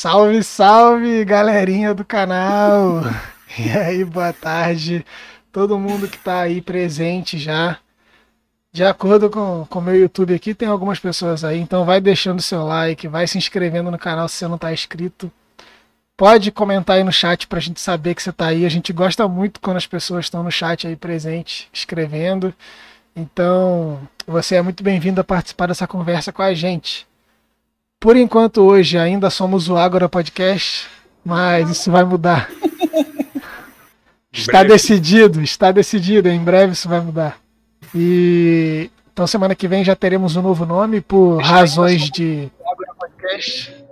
Salve, salve, galerinha do canal! E aí, boa tarde, todo mundo que tá aí presente já. De acordo com o meu YouTube aqui, tem algumas pessoas aí, então vai deixando seu like, vai se inscrevendo no canal se você não tá inscrito. Pode comentar aí no chat pra gente saber que você tá aí. A gente gosta muito quando as pessoas estão no chat aí presente, escrevendo. Então, você é muito bem-vindo a participar dessa conversa com a gente. Por enquanto, hoje ainda somos o Agora Podcast, mas isso vai mudar. está decidido, está decidido. Em breve isso vai mudar. E então semana que vem já teremos um novo nome por razões de.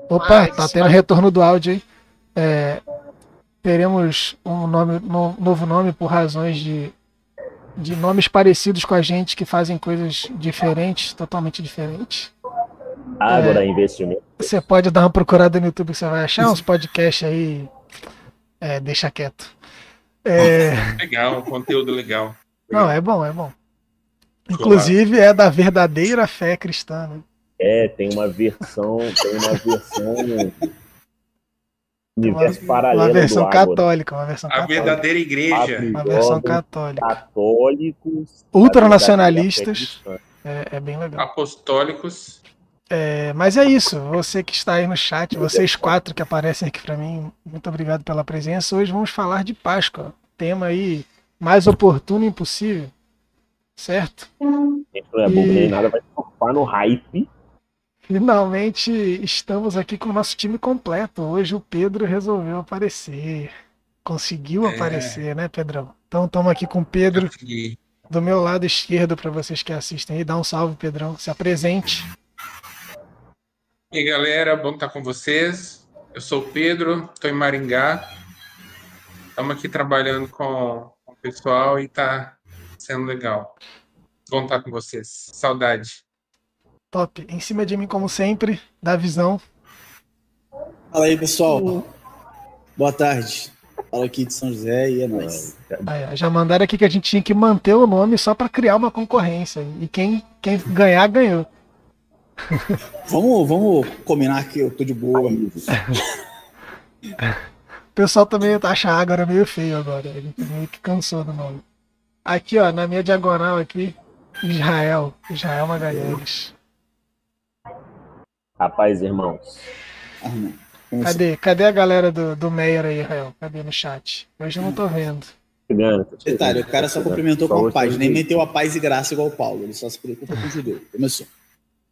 Opa, tá tendo retorno do áudio aí. É, teremos um nome, no, novo nome por razões de, de nomes parecidos com a gente que fazem coisas diferentes, totalmente diferentes. Ágora é, Investimento. Você pode dar uma procurada no YouTube que você vai achar uns podcasts aí. É, deixa quieto. É... Legal, conteúdo legal. Não, é bom, é bom. Inclusive é da verdadeira fé cristã, né? É, tem uma versão, tem uma versão universo uma, paralelo uma versão católica, uma versão a católica. verdadeira igreja, uma versão católica. Católicos, ultranacionalistas, é, é bem legal. Apostólicos. É, mas é isso. Você que está aí no chat, vocês quatro que aparecem aqui para mim, muito obrigado pela presença. Hoje vamos falar de Páscoa. Tema aí mais oportuno impossível. Certo? Não é bom nem nada, vai surfar no hype. Finalmente estamos aqui com o nosso time completo. Hoje o Pedro resolveu aparecer. Conseguiu é. aparecer, né, Pedrão? Então estamos aqui com o Pedro do meu lado esquerdo para vocês que assistem aí. Dá um salve, Pedrão. Se apresente. E aí, galera, bom estar com vocês. Eu sou o Pedro, estou em Maringá. Estamos aqui trabalhando com, o pessoal e está sendo legal. Bom estar com vocês. Saudade. Top. Em cima de mim, como sempre, da visão. Fala aí, pessoal. Boa tarde. Fala aqui de São José e é nóis. Aí, já mandaram aqui que a gente tinha que manter o nome só para criar uma concorrência. E quem, quem ganhar, ganhou. vamos, vamos combinar que eu tô de boa. o pessoal também acha a agora meio feio agora. Ele meio que cansou do nome. Aqui, ó, na minha diagonal aqui, Israel. Israel Magalhães. Rapaz, irmãos. Cadê? Cadê a galera do, do Meyer aí, Israel? Cadê no chat? Hoje eu não tô vendo. Detalhe, o cara só cumprimentou com a paz, nem meteu a paz e graça igual o Paulo. Ele só se preocupa com o judeu. Começou.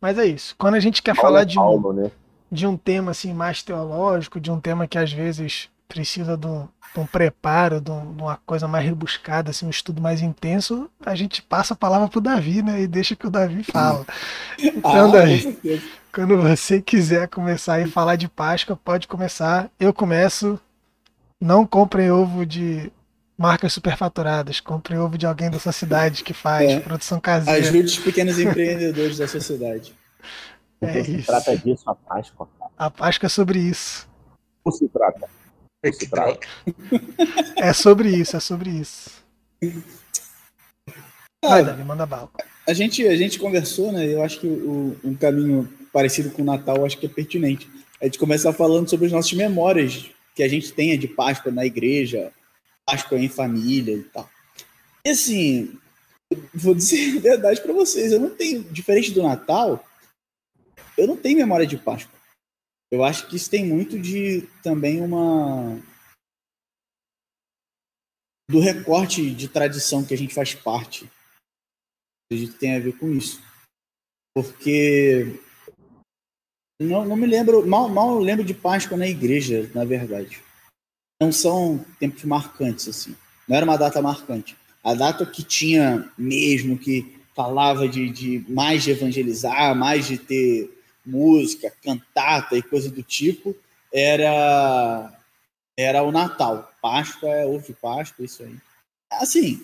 Mas é isso. Quando a gente quer Paulo falar é de um, né? de um tema assim mais teológico, de um tema que às vezes precisa de um, de um preparo, de, um, de, uma coisa mais rebuscada, assim, um estudo mais intenso, a gente passa a palavra pro Davi, né? E deixa que o Davi fala. Então, ah, Davi, quando você quiser começar a falar de Páscoa, pode começar. Eu começo. Não comprem ovo de marcas superfaturadas. Compre ovo de alguém da sua cidade que faz é. produção caseira. Ajude os pequenos empreendedores da sociedade. É isso. se trata disso a Páscoa? A Páscoa é sobre isso. Não se trata. Não se trata. É sobre isso, é sobre isso. Vai, Davi, manda bala. A gente, a gente conversou, né? Eu acho que o, um caminho parecido com o Natal acho que é pertinente. A gente começar falando sobre as nossas memórias que a gente tenha de Páscoa na igreja, Páscoa em família e tal. E assim, vou dizer a verdade para vocês, eu não tenho, diferente do Natal, eu não tenho memória de Páscoa. Eu acho que isso tem muito de também uma do recorte de tradição que a gente faz parte. A gente tem a ver com isso. Porque não, não me lembro, mal, mal lembro de Páscoa na igreja, na verdade não são tempos marcantes, assim. Não era uma data marcante. A data que tinha mesmo, que falava de, de mais de evangelizar, mais de ter música, cantata e coisa do tipo, era era o Natal. Páscoa, é, houve Páscoa, isso aí. Assim,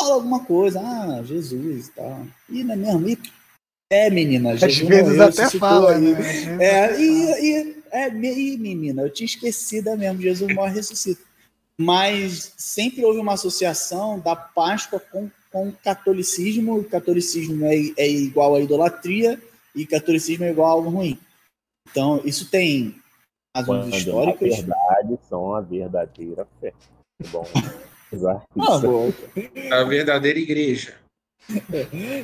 fala alguma coisa, ah, Jesus e tal. E não é mesmo? E, é, menina, Às Jesus vezes morreu, até fala, né? É, e, e é, e menina, eu tinha esquecido é mesmo, Jesus morre e ressuscita. Mas sempre houve uma associação da Páscoa com, com o catolicismo, o catolicismo é, é igual à idolatria e catolicismo é igual a algo ruim. Então, isso tem razões Quando, históricas. Na verdade, são a verdadeira fé. É bom Ah. A verdadeira igreja.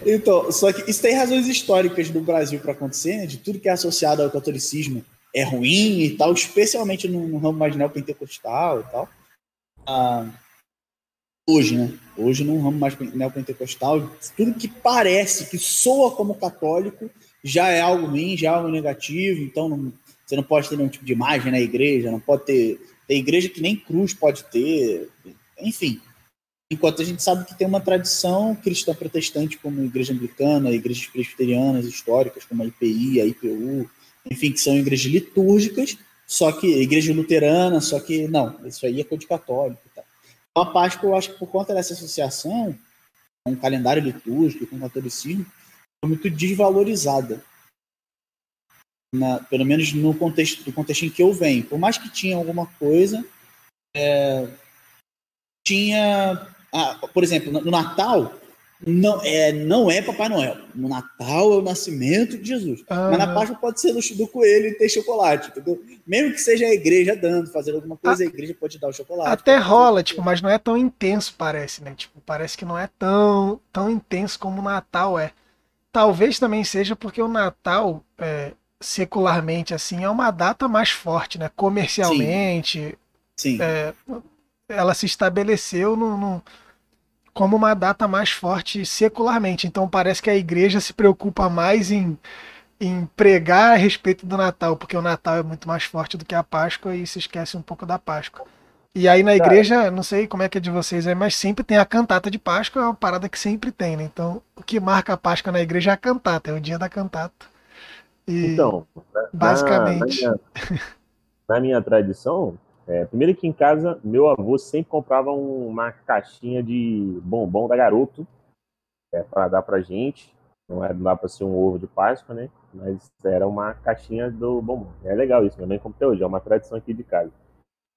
Então, só que isso tem razões históricas do Brasil para acontecer, né? de tudo que é associado ao catolicismo é ruim e tal, especialmente no, no ramo mais neopentecostal e tal. Ah, hoje, né? Hoje, no ramo mais neopentecostal, tudo que parece, que soa como católico, já é algo ruim, já é algo negativo, então não- você não pode ter nenhum tipo de imagem na igreja, não pode ter. Tem igreja que nem cruz pode ter, enfim. Enquanto a gente sabe que tem uma tradição cristã protestante, como a igreja anglicana, igrejas presbiterianas históricas, como a IPI, a IPU, enfim, que são igrejas litúrgicas, só que igreja luterana, só que não, isso aí é coisa de católico. e tal. Então, a Páscoa, eu acho que por conta dessa associação, com o calendário litúrgico, com o catolicismo, foi muito desvalorizada. Na- pelo menos no contexto, do contexto em que eu venho. Por mais que tinha alguma coisa, é, tinha ah, por exemplo, no Natal não é, não é Papai Noel. No Natal é o nascimento de Jesus. Mas na. Páscoa pode ser do, do coelho e ter chocolate, entendeu? Mesmo que seja a igreja dando, fazendo alguma coisa, a igreja pode dar o chocolate. Até rola, tipo, mas não é tão intenso, parece, né? Tipo, parece que não é tão, tão intenso como o Natal é. Talvez também seja porque o Natal, é, secularmente, assim, é uma data mais forte, né? Comercialmente, Sim, é, ela se estabeleceu no- como uma data mais forte secularmente. Então parece que a igreja se preocupa mais em, em pregar a respeito do Natal, porque o Natal é muito mais forte do que a Páscoa e se esquece um pouco da Páscoa. E aí na igreja, não sei como é que é de vocês aí, mas sempre tem a cantata de Páscoa, é uma parada que sempre tem, né? Então o que marca a Páscoa na igreja é a cantata, é o dia da cantata. E Então, na- basicamente. Na, minha, na minha tradição, é, primeiro que em casa, meu avô sempre comprava um- uma caixinha de bombom da garoto é, para dar pra gente. Não era dá para ser um ovo de Páscoa, né? Mas era uma caixinha do bombom. É legal isso, minha mãe compra até hoje, é uma tradição aqui de casa.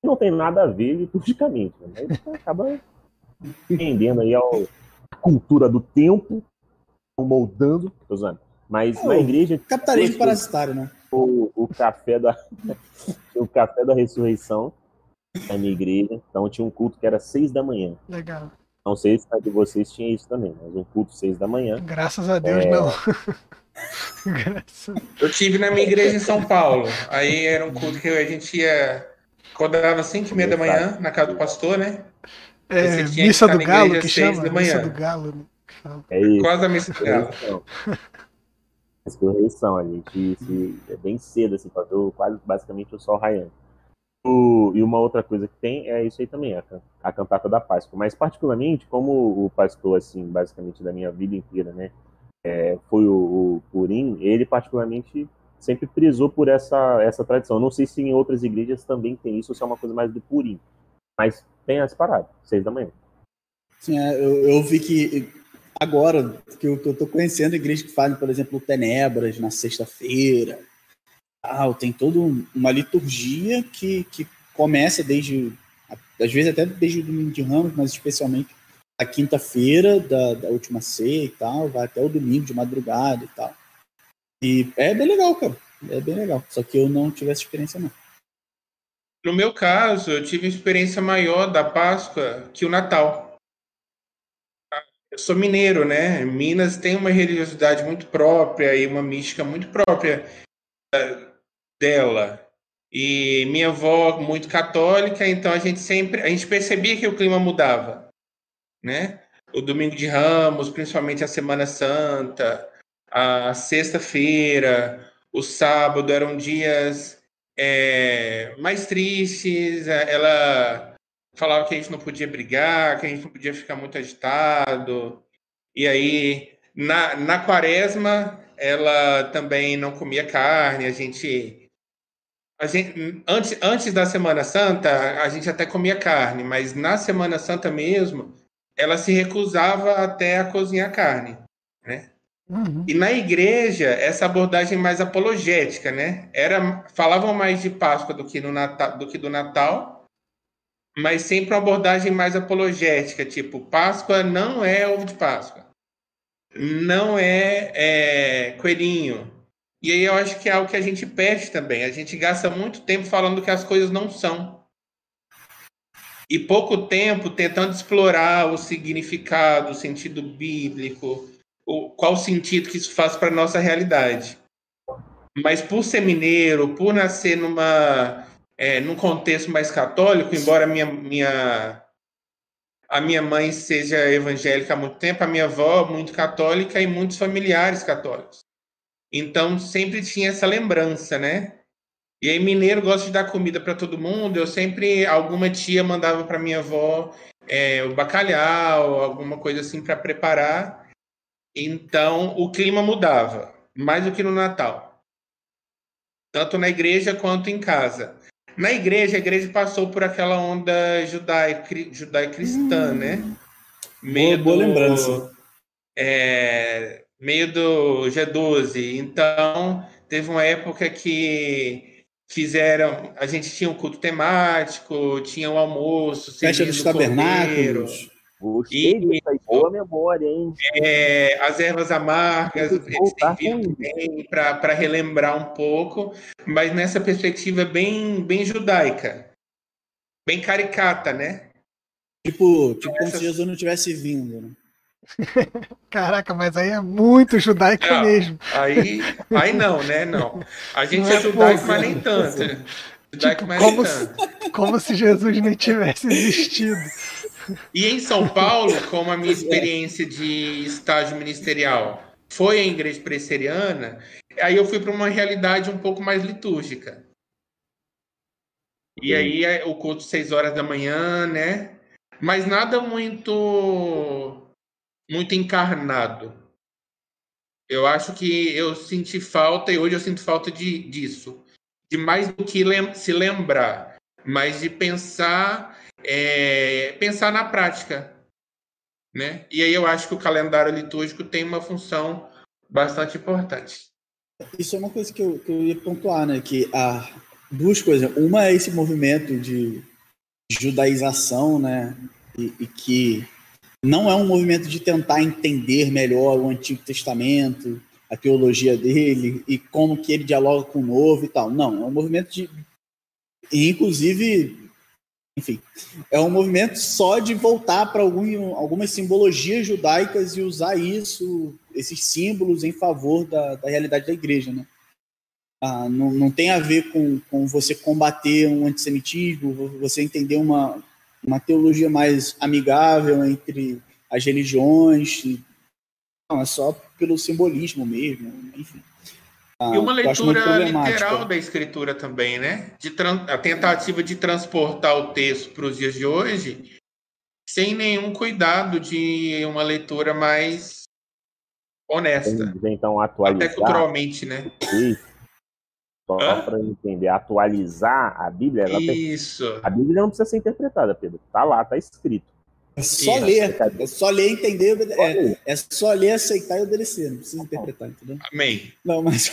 Não tem nada a ver liturgicamente, né? mas acaba entendendo aí ao, a cultura do tempo, moldando, tô usando. Mas na Oh, igreja capitalismo parasitário, né? o, o café da o café da ressurreição na minha igreja. Então tinha um culto que era seis da manhã. Legal. Não sei se a de vocês tinha isso também, mas um culto seis da manhã. Graças a Deus, É. não. Graças Eu tive na minha igreja em São Paulo. Aí era um culto que a gente ia. Acordava às 5 e meia da manhã na casa do pastor, né? É, missa do galo igreja que chama? da manhã. Missa do galo. né, que. É isso. Quase a missa do galo. Ressurreição. Ressurreição, a gente se, é bem cedo, assim, pra ver quase basicamente o sol raiando. E uma outra coisa que tem é isso aí também, a, can- a cantata da Páscoa. Mas particularmente, como o pastor, assim, basicamente da minha vida inteira, né, é, foi o, o Purim, ele particularmente sempre prisou por essa, essa tradição. Não sei se em outras igrejas também tem isso, ou se é uma coisa mais do Purim. Mas tem as paradas, seis da manhã. Sim, é, eu, eu vi que agora que eu, que eu tô conhecendo igrejas que fazem, por exemplo, tenebras na sexta-feira. Ah, tem toda um- uma liturgia que, que começa desde, às vezes até desde o domingo de Ramos, mas especialmente a quinta-feira da, da última ceia e tal, vai até o domingo de madrugada e tal. E é bem legal, cara. É bem legal. Só que eu não tive essa experiência, não. No meu caso, eu tive uma experiência maior da Páscoa que o Natal. Eu sou mineiro, né? Minas tem uma religiosidade muito própria e uma mística muito própria dela. E minha avó muito católica, então a gente sempre, a gente percebia que o clima mudava, né? O domingo de Ramos, principalmente a Semana Santa, a sexta-feira, o sábado eram dias é, mais tristes. é, Ela falava que a gente não podia brigar, que a gente não podia ficar muito agitado. E aí, na, na quaresma, ela também não comia carne. A gente, gente antes, antes da Semana Santa, a gente até comia carne, mas na Semana Santa mesmo, ela se recusava até a cozinhar carne, né? Uhum. E na igreja, essa abordagem mais apologética, né? Era, falavam mais de Páscoa do que, no Natal, do que do Natal, mas sempre uma abordagem mais apologética, tipo, Páscoa não é ovo de Páscoa, não é, é coelhinho, E aí eu acho que é algo que a gente perde também. A gente gasta muito tempo falando que as coisas não são. E pouco tempo tentando explorar o significado, o sentido bíblico, o, qual sentido que isso faz para a nossa realidade. Mas por ser mineiro, por nascer numa, é, num contexto mais católico, embora minha, minha, a minha mãe seja evangélica há muito tempo, a minha avó muito católica e muitos familiares católicos. Então sempre tinha essa lembrança, né? E aí mineiro gosta de dar comida para todo mundo. Eu sempre alguma tia mandava para minha avó é, o bacalhau, alguma coisa assim para preparar. Então o clima mudava mais do que no Natal, tanto na igreja quanto em casa. Na igreja, a igreja passou por aquela onda judaico-cristã, hum. né? Meio boa, boa lembrança. É, meio do G12. Então, teve uma época que fizeram. A gente tinha um culto temático, tinha o um almoço, festa dos tabernáculos. Gostei e, boa memória, hein? É, as ervas amargas, eles têm bem para relembrar um pouco, mas nessa perspectiva bem, bem judaica, bem caricata, né? Tipo, tipo como se Jesus não tivesse vindo, né? Caraca, mas aí é muito judaico não, mesmo. Aí, aí não, né? Não. A gente não é, é judaico, mas nem tanto. Judaico, tipo, como. Se, como se Jesus nem tivesse existido. E em São Paulo, como a minha experiência de estágio ministerial foi a igreja presbiteriana, aí eu fui para uma realidade um pouco mais litúrgica. E aí é o culto seis horas da manhã, né? Mas nada muito muito encarnado. Eu acho que eu senti falta e hoje eu sinto falta de disso, de mais do que lem se lembrar, mas de pensar é, pensar na prática. Né? E aí eu acho que o calendário litúrgico tem uma função bastante importante. Isso é uma coisa que eu, que eu ia pontuar, né? Que há duas coisas. Uma é esse movimento de judaização, né? E, e, que não é um movimento de tentar entender melhor o Antigo Testamento, a teologia dele e como que ele dialoga com o Novo e tal. Não, é um movimento de, inclusive, enfim, é um movimento só de voltar para algum, algumas simbologias judaicas e usar isso, esses símbolos, em favor da, da realidade da igreja. Né? Ah, não, não tem a ver com, com você combater um antissemitismo, você entender uma, uma teologia mais amigável entre as religiões. Não, é só pelo simbolismo mesmo, enfim. Ah, e uma leitura literal da escritura também, né? De a tentativa de transportar o texto para os dias de hoje sem nenhum cuidado de uma leitura mais honesta. Então, atualizar. Até culturalmente, né? Isso. Só para entender, atualizar a Bíblia. Isso. Tem... A Bíblia não precisa ser interpretada, Pedro. Tá lá, tá escrito. É só Isso. ler, é só ler, entender, é, é, só ler, aceitar e obedecer, não precisa interpretar, entendeu? Amém. Não, mas.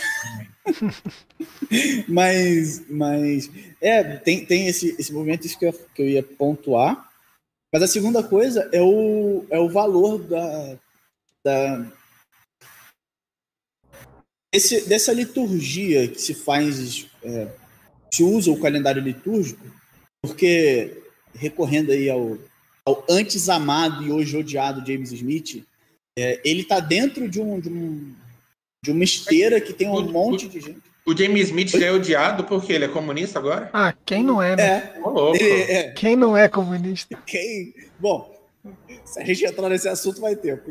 mas, mas. É, tem, tem esse, esse movimento isso que eu, que eu ia pontuar. Mas a segunda coisa é o, é o valor da. da esse, dessa liturgia que se faz. É, se usa o calendário litúrgico, porque recorrendo aí ao ao antes amado e hoje odiado James Smith, é, ele está dentro de, um, de, um, de uma esteira que tem um o, monte o, de gente. O James Smith é odiado porque ele é comunista agora? Ah, quem não é, né? É, oh, ele, é. Quem não é comunista? Quem... Bom, se a gente entrar nesse assunto vai ter.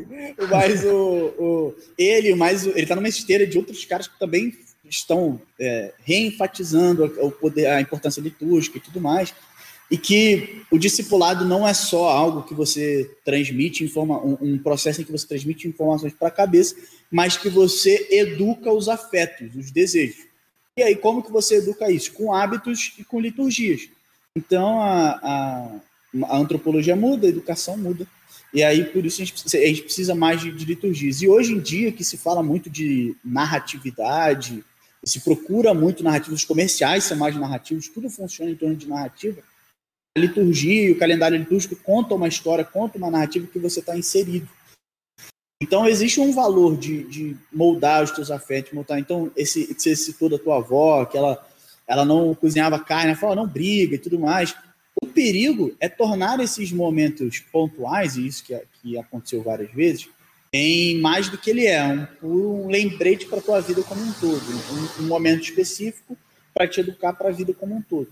Mas o, o, ele, mais ele está numa esteira de outros caras que também estão é, reenfatizando o poder, a importância litúrgica e tudo mais e que o discipulado não é só algo que você transmite informa um, um processo em que você transmite informações para a cabeça, mas que você educa os afetos, os desejos. E aí como que você educa isso? Com hábitos e com liturgias. Então a, a, a antropologia muda, a educação muda. E aí por isso a gente, a gente precisa mais de, de liturgias. E hoje em dia que se fala muito de narratividade, se procura muito narrativos comerciais são mais narrativos, tudo funciona em torno de narrativa a liturgia, o calendário litúrgico conta uma história, conta uma narrativa que você está inserido. Então, existe um valor de, de moldar os teus afetos, moldar. Então, esse, você citou da tua avó, que ela, ela não cozinhava carne, ela falou, não briga e tudo mais. O perigo é tornar esses momentos pontuais, e isso que, que aconteceu várias vezes, em mais do que ele é, um, um lembrete para a tua vida como um todo, um, um momento específico para te educar para a vida como um todo.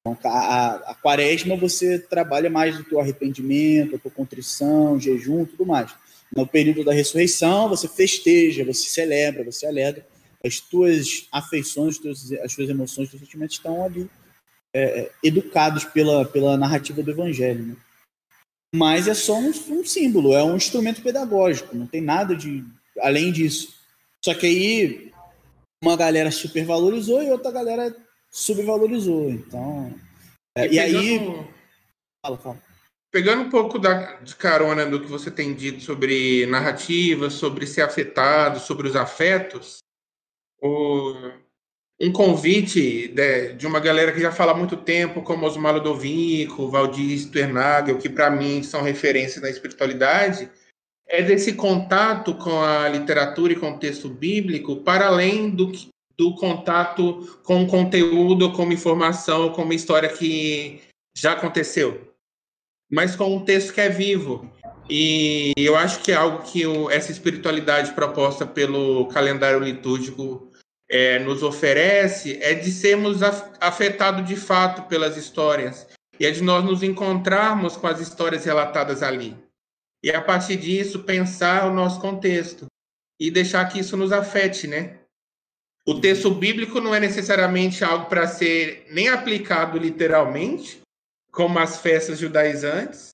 Então, a, a, quaresma você trabalha mais do teu arrependimento, a tua contrição, jejum, tudo mais. No período da ressurreição, você festeja, você celebra, você alegra. As tuas afeições, as tuas emoções, os teus sentimentos estão ali é, é, educados pela, pela narrativa do evangelho. Né? Mas é só um, um, símbolo, é um instrumento pedagógico, não tem nada de além disso. Só que aí uma galera supervalorizou e outra galera subvalorizou. Então. É, e, e aí. Fala, fala. Pegando um pouco da, de carona do que você tem dito sobre narrativa, sobre ser afetado, sobre os afetos, o, um convite de, de, uma galera que já fala há muito tempo, como Osmar Ludovico, Valdir Sternagel, que para mim são referências na espiritualidade, é desse contato com a literatura e com o texto bíblico, para além do, do contato com o conteúdo, com informação, com uma história que já aconteceu mas com um texto que é vivo. E eu acho que é algo que essa espiritualidade proposta pelo calendário litúrgico é, nos oferece é de sermos afetados de fato pelas histórias e é de nós nos encontrarmos com as histórias relatadas ali. E a partir disso pensar o nosso contexto e deixar que isso nos afete, né? O texto bíblico não é necessariamente algo para ser nem aplicado literalmente, como as festas judaizantes,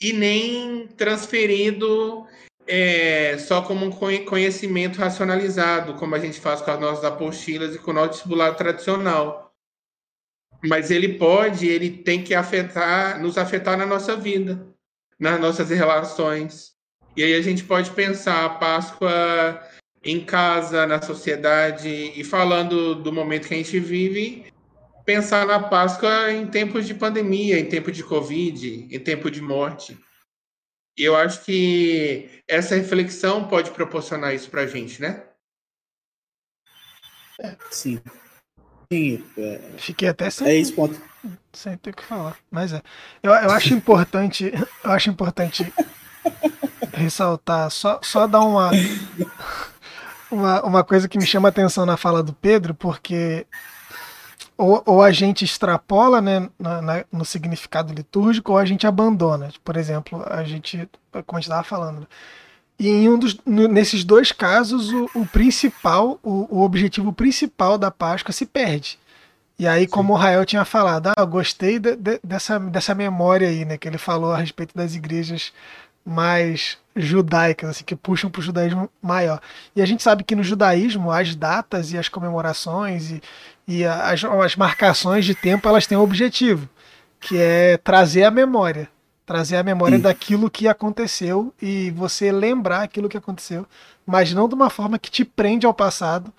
e nem transferido é, só como um conhecimento racionalizado, como a gente faz com as nossas apostilas e com o nosso discipulado tradicional. Mas ele pode, ele tem que afetar, nos afetar na nossa vida, nas nossas relações. E aí a gente pode pensar a Páscoa em casa, na sociedade, e falando do momento que a gente vive, pensar na Páscoa em tempos de pandemia, em tempo de Covid, em tempo de morte. E eu acho que essa reflexão pode proporcionar isso para a gente, né? É, sim. Sim, é... Fiquei até sem, é isso, ponto. sem ter o que falar. Mas é. Eu, eu acho importante. Eu acho importante ressaltar, só, só dar uma, uma, uma coisa que me chama a atenção na fala do Pedro, porque ou, ou a gente extrapola né, na, na, no significado litúrgico, ou a gente abandona. Por exemplo, a gente, como a gente estava falando, e em um dos, nesses dois casos, o, o principal, o, o, objetivo principal da Páscoa se perde. E aí, Sim. como o Rael tinha falado, ah, eu gostei de, de, dessa, dessa memória aí, né, que ele falou a respeito das igrejas mais judaicas, assim, que puxam para o judaísmo maior. E a gente sabe que no judaísmo as datas e as comemorações e, e as, as marcações de tempo elas têm um objetivo, que é trazer a memória. Trazer a memória Sim. daquilo que aconteceu e você lembrar aquilo que aconteceu, mas não de uma forma que te prende ao passado,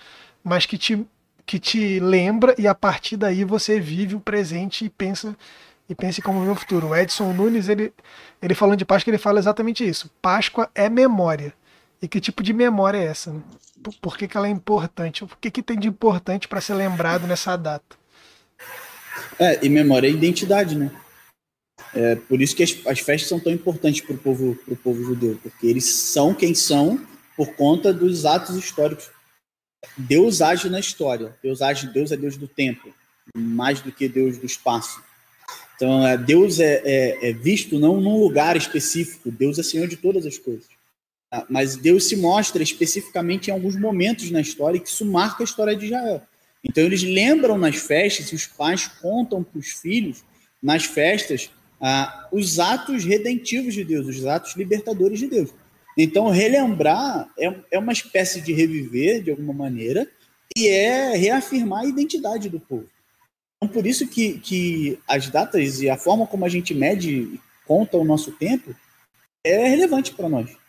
mas que te, que te lembra e a partir daí você vive o presente e pensa e pense como o futuro. O Edson Nunes, ele, ele falando de Páscoa, ele fala exatamente isso. Páscoa é memória. E que tipo de memória é essa? Né? Por, que, que ela é importante? O que, que tem de importante para ser lembrado nessa data? É, e memória é identidade, né? É por isso que as, as festas são tão importantes para o povo, pro povo judeu, porque eles são quem são por conta dos atos históricos. Deus age na história. Deus age, Deus é Deus do tempo, mais do que Deus do espaço. Então, é, Deus é, é, é, visto não num lugar específico, Deus é Senhor de todas as coisas. Ah, mas Deus se mostra especificamente em alguns momentos na história que isso marca a história de Israel. Então, eles lembram nas festas, e os pais contam para os filhos, nas festas, ah, os atos redentivos de Deus, os atos libertadores de Deus. Então, relembrar é, é uma espécie de reviver, de alguma maneira, e é reafirmar a identidade do povo. Então, por isso que, que as datas e a forma como a gente mede e conta o nosso tempo é relevante para nós.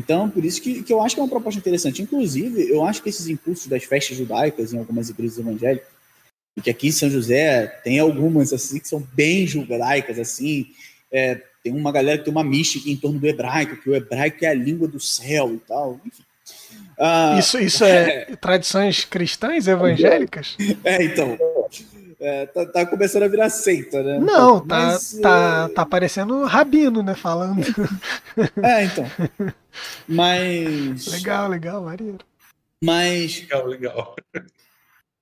Então, por isso que, que eu acho que é uma proposta interessante. Inclusive, eu acho que esses impulsos das festas judaicas em algumas igrejas evangélicas, e que aqui em São José tem algumas assim que são bem judaicas, assim, é, tem uma galera que tem uma mística em torno do hebraico, que o hebraico é a língua do céu e tal, enfim. Uh, isso, isso é, é tradições cristãs evangélicas? É, então. É, tá, tá, começando a virar seita, né? Não, tá, Mas, tá, é... tá parecendo rabino, né? Falando. É, então. Mas. Legal, legal, Maria. Mas. Legal, legal.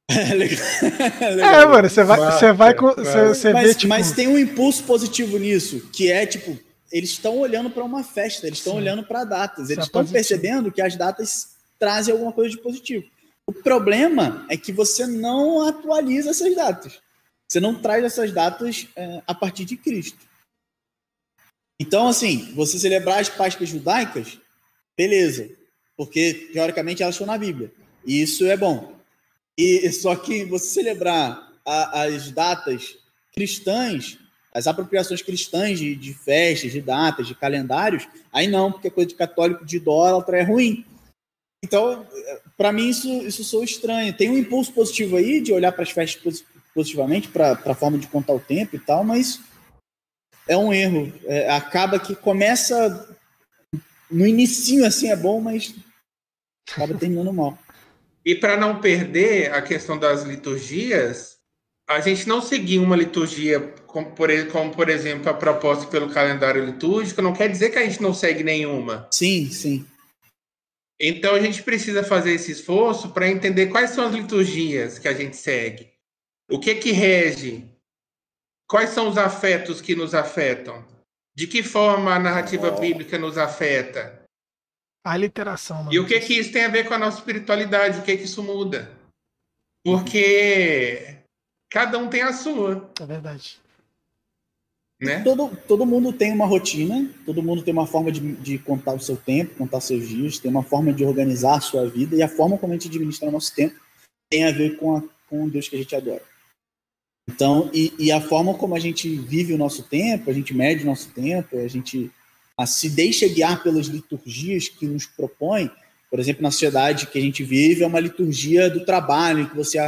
É, legal. é, mano, você vai, você vai com. Você, você mas, vê, tipo... mas tem um impulso positivo nisso, que é tipo, eles estão olhando para uma festa, eles estão olhando para datas, eles estão percebendo que as datas trazem alguma coisa de positivo. O problema é que você não atualiza essas datas. Você não traz essas datas é, a partir de Cristo. Então, assim, você celebrar as Páscoas judaicas, beleza, porque teoricamente elas estão na Bíblia. E isso é bom. E só que você celebrar a, as datas cristãs, as apropriações cristãs de, de, festas, de datas, de calendários, aí não, porque coisa de católico de idólatra é ruim. Então, para mim, isso, isso sou estranho. Tem um impulso positivo aí de olhar para as festas positivamente, para a forma de contar o tempo e tal, mas é um erro. É, acaba que começa no início assim é bom, mas acaba terminando mal. E para não perder a questão das liturgias, a gente não seguir uma liturgia como por, como, por exemplo, a proposta pelo calendário litúrgico, não quer dizer que a gente não segue nenhuma. Sim, sim. Então a gente precisa fazer esse esforço para entender quais são as liturgias que a gente segue. O que que rege? Quais são os afetos que nos afetam? De que forma a narrativa bíblica nos afeta? A literação. E o que que isso tem a ver com a nossa espiritualidade? O que que isso muda? Porque cada um tem a sua. É verdade. Né? Todo, todo mundo tem uma rotina, todo mundo tem uma forma de, de contar o seu tempo, contar seus dias, tem uma forma de organizar a sua vida e a forma como a gente administra o nosso tempo tem a ver com, a, com Deus que a gente adora. Então, e, e, a forma como a gente vive o nosso tempo, a gente mede o nosso tempo, a gente a, se deixa guiar pelas liturgias que nos propõe. Por exemplo, na sociedade que a gente vive, é uma liturgia do trabalho, em que você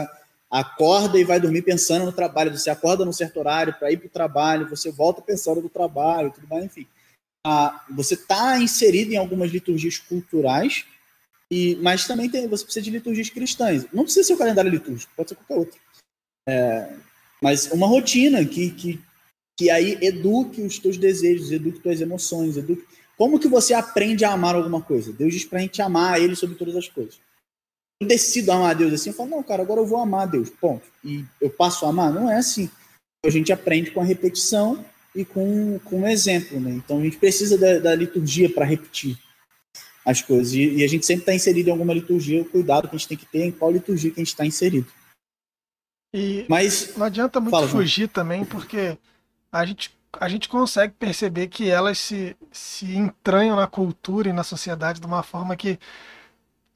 acorda e vai dormir pensando no trabalho, você acorda num certo horário para ir para o trabalho, você volta pensando no trabalho, tudo mais, enfim. Ah, você está inserido em algumas liturgias culturais, e, mas também tem, você precisa de liturgias cristãs. Não precisa ser o calendário litúrgico, pode ser qualquer outro. É, mas uma rotina que, que, que aí eduque os teus desejos, eduque tuas emoções, eduque... Como que você aprende a amar alguma coisa? Deus diz para a gente amar Ele sobre todas as coisas decido amar a Deus assim, eu falo, não, cara, agora eu vou amar a Deus, ponto. E eu passo a amar? Não é assim. A gente aprende com a repetição e com, com o exemplo, né? Então a gente precisa da, da liturgia para repetir as coisas. E, e a gente sempre está inserido em alguma liturgia, o cuidado que a gente tem que ter em qual liturgia que a gente está inserido. E Mas não adianta muito fala, fugir também, porque a gente, a gente consegue perceber que elas se, se entranham na cultura e na sociedade de uma forma que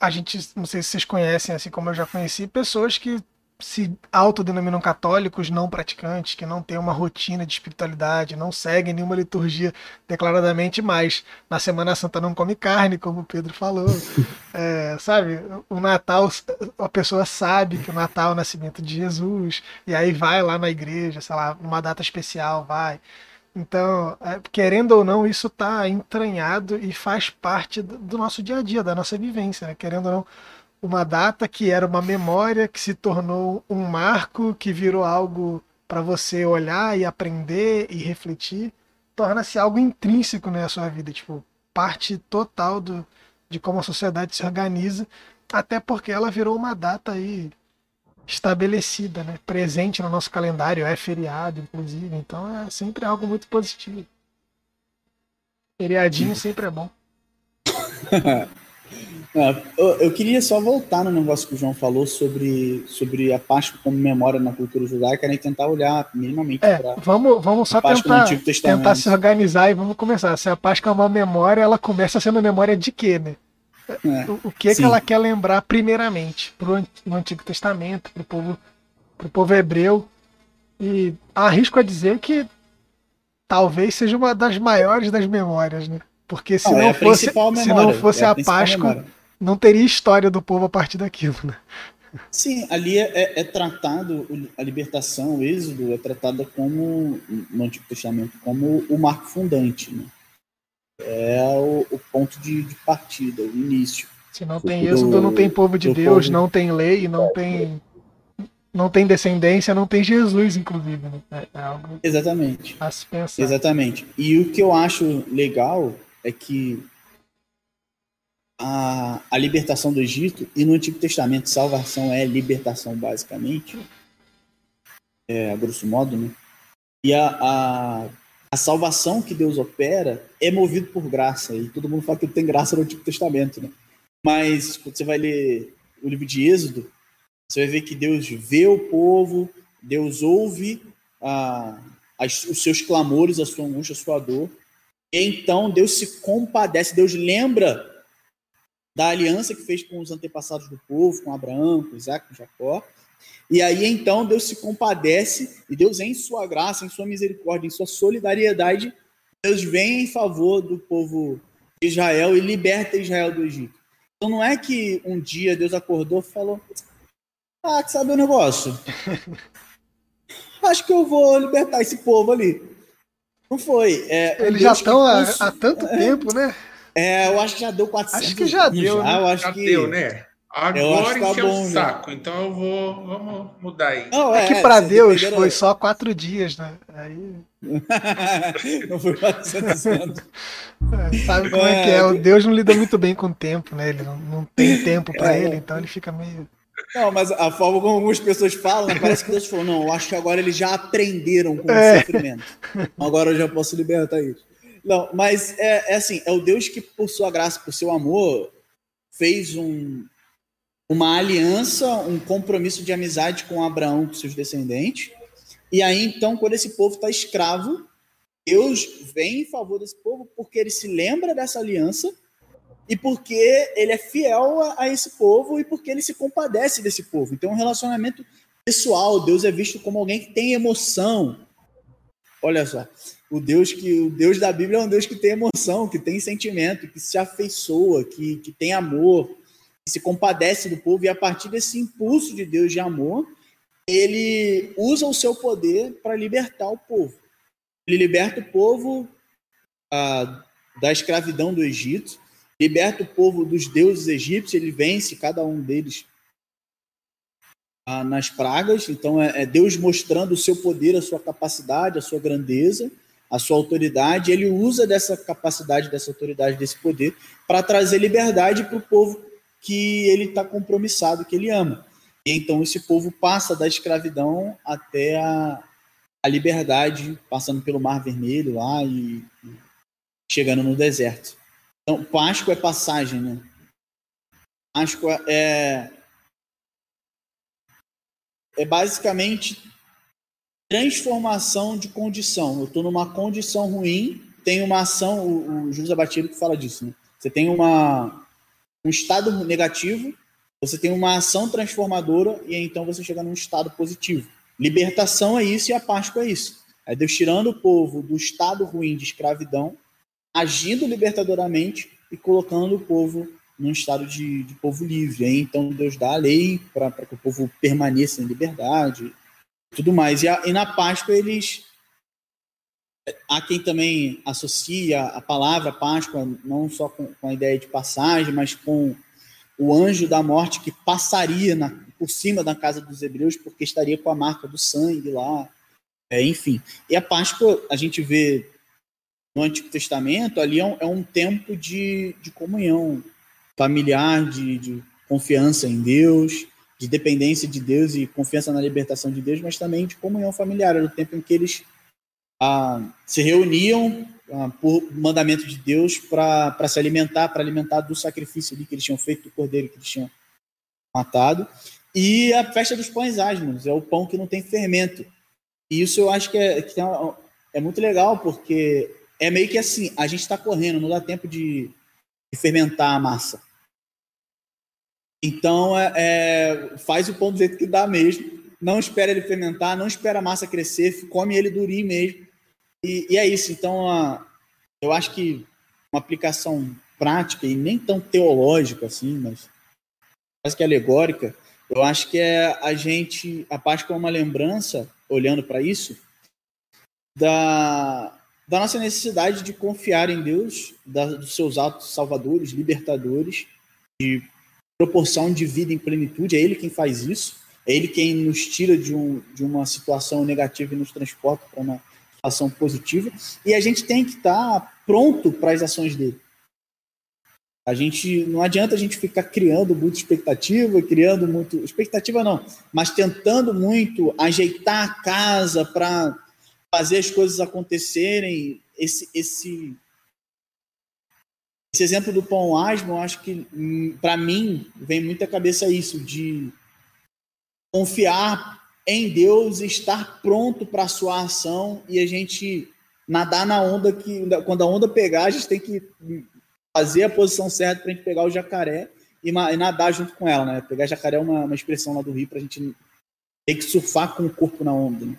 a gente, não sei se vocês conhecem, assim como eu já conheci, pessoas que se autodenominam católicos não praticantes, que não têm uma rotina de espiritualidade, não seguem nenhuma liturgia declaradamente, mas na Semana Santa não come carne, como o Pedro falou. É, sabe, o Natal, a pessoa sabe que o Natal é o nascimento de Jesus, e aí vai lá na igreja, sei lá, numa data especial, vai. Então, é, querendo ou não, isso está entranhado e faz parte do, nosso dia a dia, da nossa vivência. Né? Querendo ou não, uma data que era uma memória, que se tornou um marco, que virou algo para você olhar e aprender e refletir, torna-se algo intrínseco na né, sua vida, tipo, parte total do, de como a sociedade se organiza, até porque ela virou uma data aí estabelecida, né? presente no nosso calendário, é feriado, inclusive, então é sempre algo muito positivo. Feriadinho sempre é bom. É, eu queria só voltar no negócio que o João falou sobre, sobre a Páscoa como memória na cultura judaica né, e tentar olhar minimamente é, para vamos, vamos só tentar, tentar se organizar e vamos começar. Se a Páscoa é uma memória, ela começa sendo memória de quê, né? É, o, que, que ela quer lembrar primeiramente pro, no Antigo Testamento, para o povo, pro povo hebreu. E arrisco a dizer que talvez seja uma das maiores das memórias, né? Porque se não, não é fosse, se não fosse é a, a Páscoa, memória. não teria história do povo a partir daquilo, né? Sim, ali é, é, é, tratado, a libertação, o êxodo, é tratada como, no Antigo Testamento, como o marco fundante. Né? É o, o ponto de, de, partida, o início. Se não tem êxodo, não tem povo de Deus, povo... não tem lei, não tem não tem descendência, não tem Jesus, inclusive. Né? É, é algo Exatamente. a se pensar. Exatamente. E o que eu acho legal é que a, a libertação do Egito, e no Antigo Testamento, salvação é libertação, basicamente, é, a grosso modo, né? E a, a, a salvação que Deus opera é movido por graça, e todo mundo fala que tem graça no Antigo Testamento, né? Mas quando você vai ler o livro de Êxodo, você vai ver que Deus vê o povo, Deus ouve ah, as, os seus clamores, a sua angústia, a sua dor, e então Deus se compadece, Deus lembra da aliança que fez com os antepassados do povo, com Abraão, com Isaac, com Jacó. E aí então Deus se compadece e Deus, em sua graça, em sua misericórdia, em sua solidariedade, Deus vem em favor do povo de Israel e liberta Israel do Egito. Então não é que um dia Deus acordou e falou: Ah, que sabe o negócio? Acho que eu vou libertar esse povo ali. Não foi. É, Eles já estão há, há, tanto é, tempo, né? É, eu acho que já deu 400. Acho que já deu, já, né? Eu acho já que... deu, né? Agora tá encheu o saco, já. então eu vou. Vamos mudar aí. Não, é, é, que para Deus foi só quatro dias, né? Aí. não foi 400 anos. É, sabe como é, é que é? O Deus não lida muito bem com o tempo, né? Ele não, não tem tempo para é. ele, então ele fica meio. Não, mas a forma como algumas pessoas falam, né, parece que Deus falou: não, eu acho que agora eles já aprenderam com o é. sofrimento. Agora eu já posso libertar isso. Não, mas é, é, assim, é o Deus que, por sua graça, por seu amor, fez um, uma aliança, um compromisso de amizade com Abraão, com seus descendentes. E aí, então, quando esse povo está escravo, Deus vem em favor desse povo porque ele se lembra dessa aliança e porque ele é fiel a, a esse povo e porque ele se compadece desse povo. Então, um relacionamento pessoal, Deus é visto como alguém que tem emoção. Olha só, o Deus que o Deus da Bíblia é um Deus que tem emoção, que tem sentimento, que se afeiçoa, que, que tem amor, se compadece do povo e a partir desse impulso de Deus de amor, ele usa o seu poder para libertar o povo. Ele liberta o povo ah, da escravidão do Egito, liberta o povo dos deuses egípcios, ele vence cada um deles ah, nas pragas. Então é, é Deus mostrando o seu poder, a sua capacidade, a sua grandeza a sua autoridade, ele usa dessa capacidade, dessa autoridade, desse poder, para trazer liberdade para o povo que ele está compromissado, que ele ama. E então esse povo passa da escravidão até a, a liberdade, passando pelo Mar Vermelho lá e, e chegando no deserto. Então, Páscoa é passagem, né? Páscoa é, é basicamente transformação de condição. Eu estou numa condição ruim, tem uma ação, o, o José Batido que fala disso, né? Você tem uma, um estado negativo, você tem uma ação transformadora e então você chega num estado positivo. Libertação é isso e a Páscoa é isso. É Deus tirando o povo do estado ruim de escravidão, agindo libertadoramente e colocando o povo num estado de, de povo livre. Aí, então Deus dá a lei para que o povo permaneça em liberdade, tudo mais. E, a, e na Páscoa eles há quem também associa a palavra Páscoa não só com, com, a ideia de passagem, mas com o anjo da morte que passaria na, por cima da casa dos hebreus porque estaria com a marca do sangue lá. É, enfim. E a Páscoa, a gente vê no Antigo Testamento, ali é um, é um tempo de, de comunhão familiar, de, de confiança em Deus, de dependência de Deus e confiança na libertação de Deus, mas também de comunhão familiar. Era o tempo em que eles se reuniam ah, por mandamento de Deus para se alimentar, para alimentar do sacrifício ali que eles tinham feito, do cordeiro que eles tinham matado. E a festa dos pães asmos, é o pão que não tem fermento. E isso eu acho que é, que é muito legal, porque é meio que assim, a gente está correndo, não dá tempo de, de fermentar a massa. Então, é, é, faz o pão do jeito que dá mesmo. Não espera ele fermentar, não espera a massa crescer, come ele durinho mesmo. E, e é isso. Então, a, eu acho que uma aplicação prática e nem tão teológica assim, mas quase que alegórica, Eu acho que é a gente, a Páscoa é uma lembrança, olhando para isso, da, da nossa necessidade de confiar em Deus, da, dos seus atos salvadores, libertadores, de proporção de vida em plenitude. É Ele quem faz isso. É Ele quem nos tira de, um, de uma situação negativa e nos transporta para uma situação positiva. E a gente tem que estar tá pronto para as ações dele. A gente não adianta a gente ficar criando muita expectativa, criando muito expectativa não, mas tentando muito ajeitar a casa para fazer as coisas acontecerem. Esse esse esse exemplo do pão asmo, acho que hum, para mim vem muito à cabeça isso de confiar em Deus, estar pronto para a sua ação e a gente nadar na onda que quando a onda pegar, a gente tem que fazer a posição certa para a gente pegar o jacaré e, e, nadar junto com ela, né? Pegar jacaré é uma, uma expressão lá do Rio para a gente ter que surfar com o corpo na onda. Né?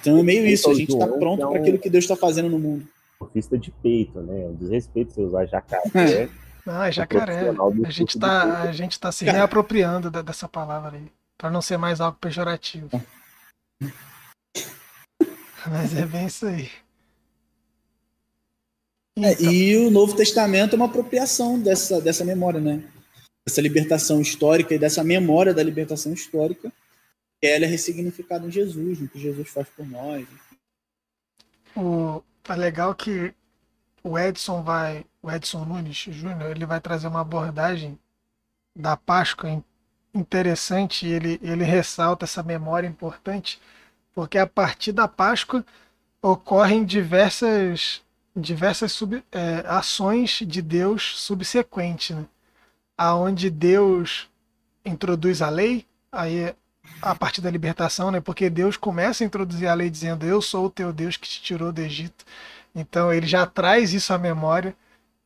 Então é meio isso, a gente está pronto para aquilo que Deus está fazendo no mundo. Surfista de peito, né? Um desrespeito você usar jacaré. Ah, é jacaré. A gente está a gente tá se reapropriando dessa palavra aí, para não ser mais algo pejorativo. Mas é bem isso aí. É, então. e o Novo Testamento é uma apropriação dessa, dessa memória, né? Dessa libertação histórica e dessa memória da libertação histórica, que ela é ressignificada em Jesus, no que Jesus faz por nós. O, é legal que o Edson vai, o Edson Nunes Júnior, ele vai trazer uma abordagem da Páscoa interessante ele, ele ressalta essa memória importante, porque a partir da Páscoa ocorrem diversas diversas sub, é, ações de Deus subsequentes, né? aonde Deus introduz a lei, aí a partir da libertação, né? Porque Deus começa a introduzir a lei dizendo: "Eu sou o teu Deus que te tirou do Egito". Então ele já traz isso à memória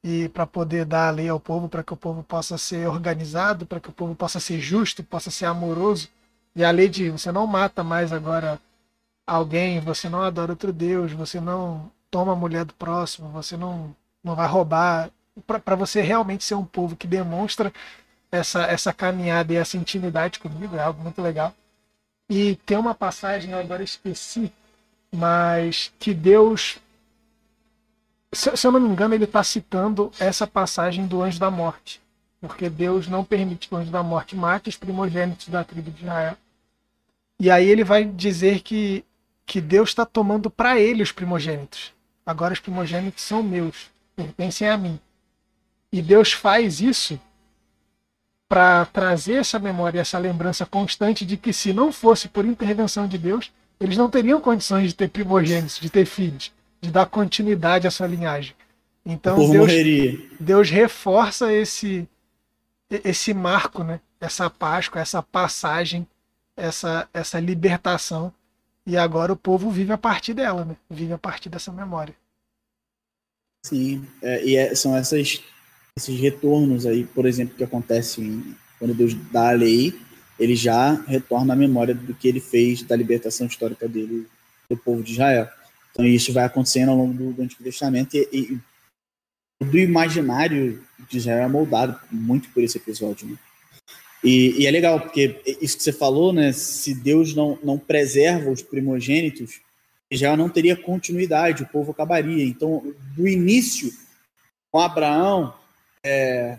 e para poder dar a lei ao povo, para que o povo possa ser organizado, para que o povo possa ser justo, possa ser amoroso. E a lei de você não mata mais agora alguém, você não adora outro Deus, você não toma a mulher do próximo, você não, não vai roubar. Para você realmente ser um povo que demonstra essa, essa caminhada e essa intimidade comigo, é algo muito legal. E tem uma passagem, eu agora esqueci, mas que Deus. Se, se eu não me engano, ele está citando essa passagem do anjo da morte. Porque Deus não permite que o anjo da morte mate os primogênitos da tribo de Israel. E aí ele vai dizer que, que Deus está tomando para ele os primogênitos agora os primogênitos são meus, pertencem a mim. E Deus faz isso para trazer essa memória, essa lembrança constante de que se não fosse por intervenção de Deus, eles não teriam condições de ter primogênitos, de ter filhos, de dar continuidade à sua linhagem. Então Deus, Deus reforça esse esse marco, né? Essa Páscoa, essa passagem, essa essa libertação e agora o povo vive a partir dela, né? Vive a partir dessa memória. Sim, é, e é, são essas, esses retornos aí, por exemplo, que acontecem quando Deus dá a lei, ele já retorna à memória do que ele fez da libertação histórica dele do povo de Israel. Então isso vai acontecendo ao longo do, do Antigo Testamento e, e do imaginário de Israel é moldado muito por esse episódio. Né? E, e, é legal, porque isso que você falou, né? Se Deus não, não preserva os primogênitos, já não teria continuidade, o povo acabaria. Então, do início, com Abraão, é,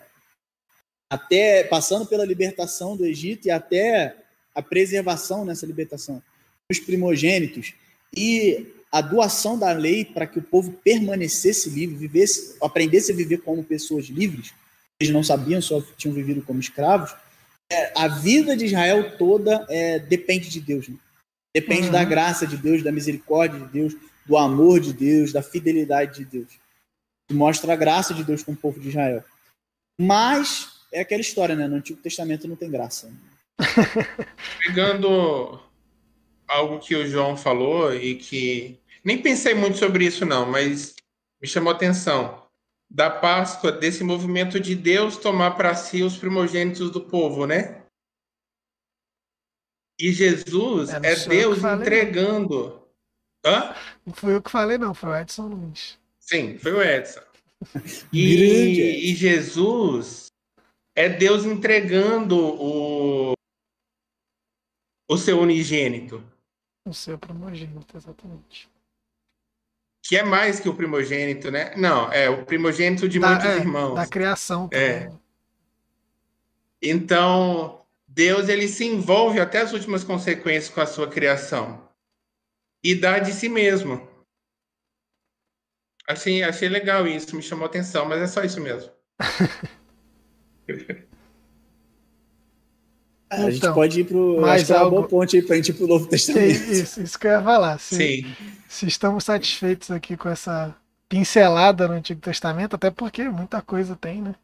até passando pela libertação do Egito e até a preservação nessa libertação dos primogênitos e a doação da lei para que o povo permanecesse livre, vivesse, aprendesse a viver como pessoas livres. Eles não sabiam, só tinham vivido como escravos é, a vida de Israel toda é, depende de Deus. Né? Depende uhum. da graça de Deus, da misericórdia de Deus, do amor de Deus, da fidelidade de Deus. Mostra a graça de Deus com o povo de Israel. Mas é aquela história, né? No Antigo Testamento não tem graça. Pegando algo que o João falou e que nem pensei muito sobre isso não, mas me chamou a atenção da Páscoa, desse movimento de Deus tomar para si os primogênitos do povo, né? E Jesus é, é Deus entregando. Hã? Não fui eu que falei, não, foi o Edson Luiz. Sim, foi o Edson. E, e Jesus é Deus entregando o, o seu unigênito. O seu primogênito, exatamente. Que é mais que o primogênito, né? Não, é o primogênito de da, muitos é, irmãos. Da criação. É. Então, Deus ele se envolve até as últimas consequências com a sua criação e dá de si mesmo. Achei, achei legal isso, me chamou atenção, mas é só isso mesmo. a gente então, pode ir pro. Mais acho que é uma boa ponte aí pra gente ir pro Novo Testamento. Isso, isso que eu ia falar. Se, Sim. Se estamos satisfeitos aqui com essa pincelada no Antigo Testamento, até porque muita coisa tem, né?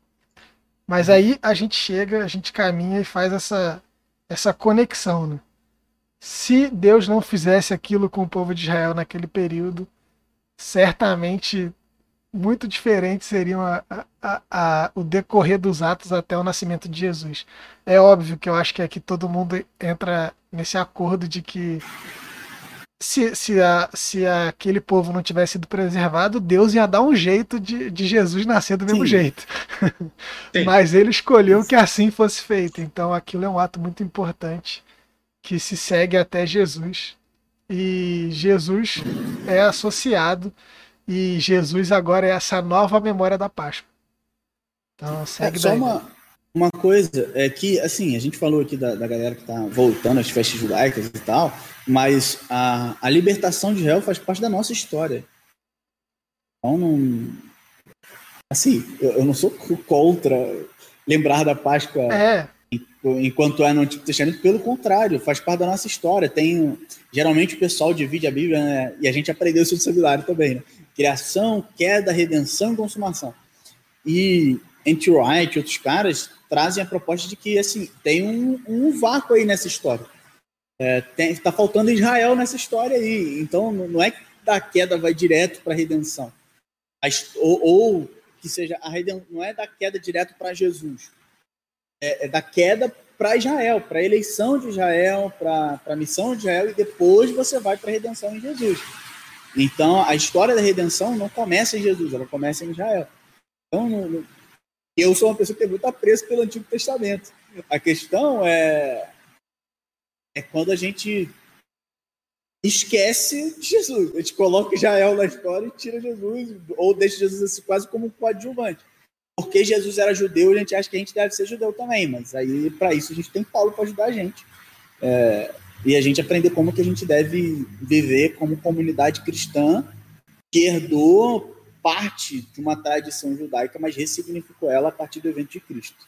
Mas aí a gente chega, a gente caminha e faz essa, essa conexão, né? Se Deus não fizesse aquilo com o povo de Israel naquele período, certamente muito diferente seriam a, a, a, o decorrer dos atos até o nascimento de Jesus. É óbvio que eu acho que aqui todo mundo entra nesse acordo de que se, se, a, se aquele povo não tivesse sido preservado, Deus ia dar um jeito de, de Jesus nascer do mesmo Sim. jeito. Sim. Mas ele escolheu que assim fosse feito. Então aquilo é um ato muito importante que se segue até Jesus. E Jesus é associado, e Jesus agora é essa nova memória da Páscoa. Então segue é, só daí. uma, uma coisa é que, assim, a gente falou aqui da, da galera que está voltando às festas judaicas e tal, mas a, a libertação de Israel faz parte da nossa história. Então, não. Assim, eu, eu não sou contra lembrar da Páscoa é. enquanto é no Antigo Testamento, pelo contrário, faz parte da nossa história. Tem, geralmente o pessoal divide a Bíblia, né? e a gente aprendeu isso no seminário também, né? Criação, queda, redenção e consumação. E entre Wright e outros caras trazem a proposta de que assim tem um, um vácuo aí nessa história. É, tem, tá faltando Israel nessa história aí. Então não é que da queda vai direto para a redenção, ou, ou, que seja a redenção não é da queda direto para Jesus, é, é, da queda para Israel, para a eleição de Israel, para a missão de Israel e depois você vai para a redenção em Jesus. Então a história da redenção não começa em Jesus, ela começa em Israel. Então eu sou uma pessoa que tem muito apreço pelo Antigo Testamento. A questão é, é quando a gente esquece Jesus. A gente coloca Israel na história e tira Jesus, ou deixa Jesus assim, quase como um coadjuvante. Porque Jesus era judeu, a gente acha que a gente deve ser judeu também, mas aí para isso a gente tem Paulo para ajudar a gente. É, e a gente aprender como que a gente deve viver como comunidade cristã que herdou parte de uma tradição judaica, mas ressignificou ela a partir do evento de Cristo.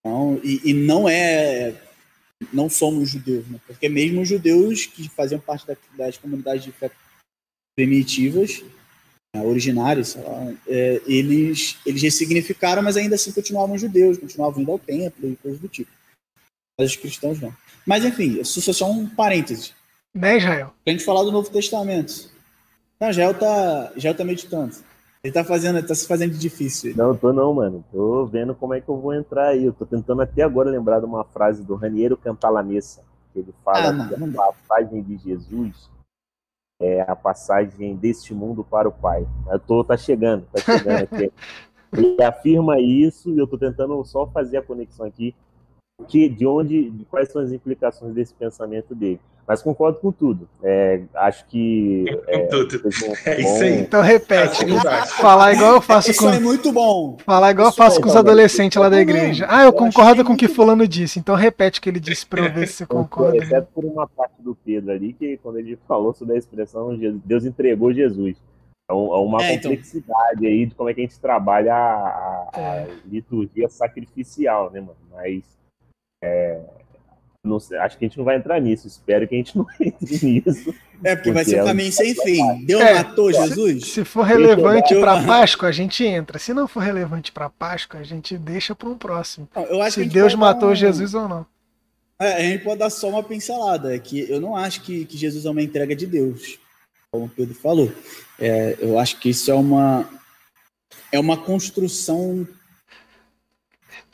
Então, e, e não é, não somos judeus, né? porque mesmo os judeus que faziam parte da, das comunidades de fé primitivas, né, originários, lá, é, eles, eles ressignificaram, mas ainda assim continuavam judeus, continuavam indo ao templo e coisas do tipo. Mas os cristãos não. Mas enfim, isso é só um parêntese. Né, Israel? Pra gente falar do Novo Testamento. Não, Jael tá, Jael tá meditando. Ele tá fazendo, tá se fazendo difícil. Não, tô não, mano. Tô vendo como é que eu vou entrar aí. Eu tô tentando até agora lembrar de uma frase do Raniero Cantalamessa, que ele fala ah, não, que a passagem de Jesus é a passagem deste mundo para o Pai. Eu tô, tá chegando, tá chegando aqui. ele afirma isso e eu tô tentando só fazer a conexão aqui que, de onde, de quais são as implicações desse pensamento dele. Mas concordo com tudo. É, acho que. É, tudo. é isso aí. Então repete. É falar igual eu faço isso com. Isso é muito bom. Falar igual isso eu faço com os adolescentes lá da igreja. Ah, eu, eu concordo com o que Fulano disse. Então repete o que ele disse para eu ver se você concorda. Exceto por uma parte do Pedro ali, que quando ele falou sobre a expressão Deus entregou Jesus. É, é uma é, então. complexidade então... aí de como é que a gente trabalha a, a é. liturgia sacrificial, né, mano? Mas. É, não sei, acho que a gente não vai entrar nisso. Espero que a gente não entre nisso. É, porque, porque vai ser um caminho sem fim. Deus é, matou Jesus? Se, se for relevante para Páscoa, a gente entra. Se não for relevante para Páscoa, a gente deixa para um próximo. Não, se Deus matou um... Jesus ou não. É, a gente pode dar só uma pincelada. É que eu não acho que, que Jesus é uma entrega de Deus, como o Pedro falou. É, eu acho que isso é uma, é uma construção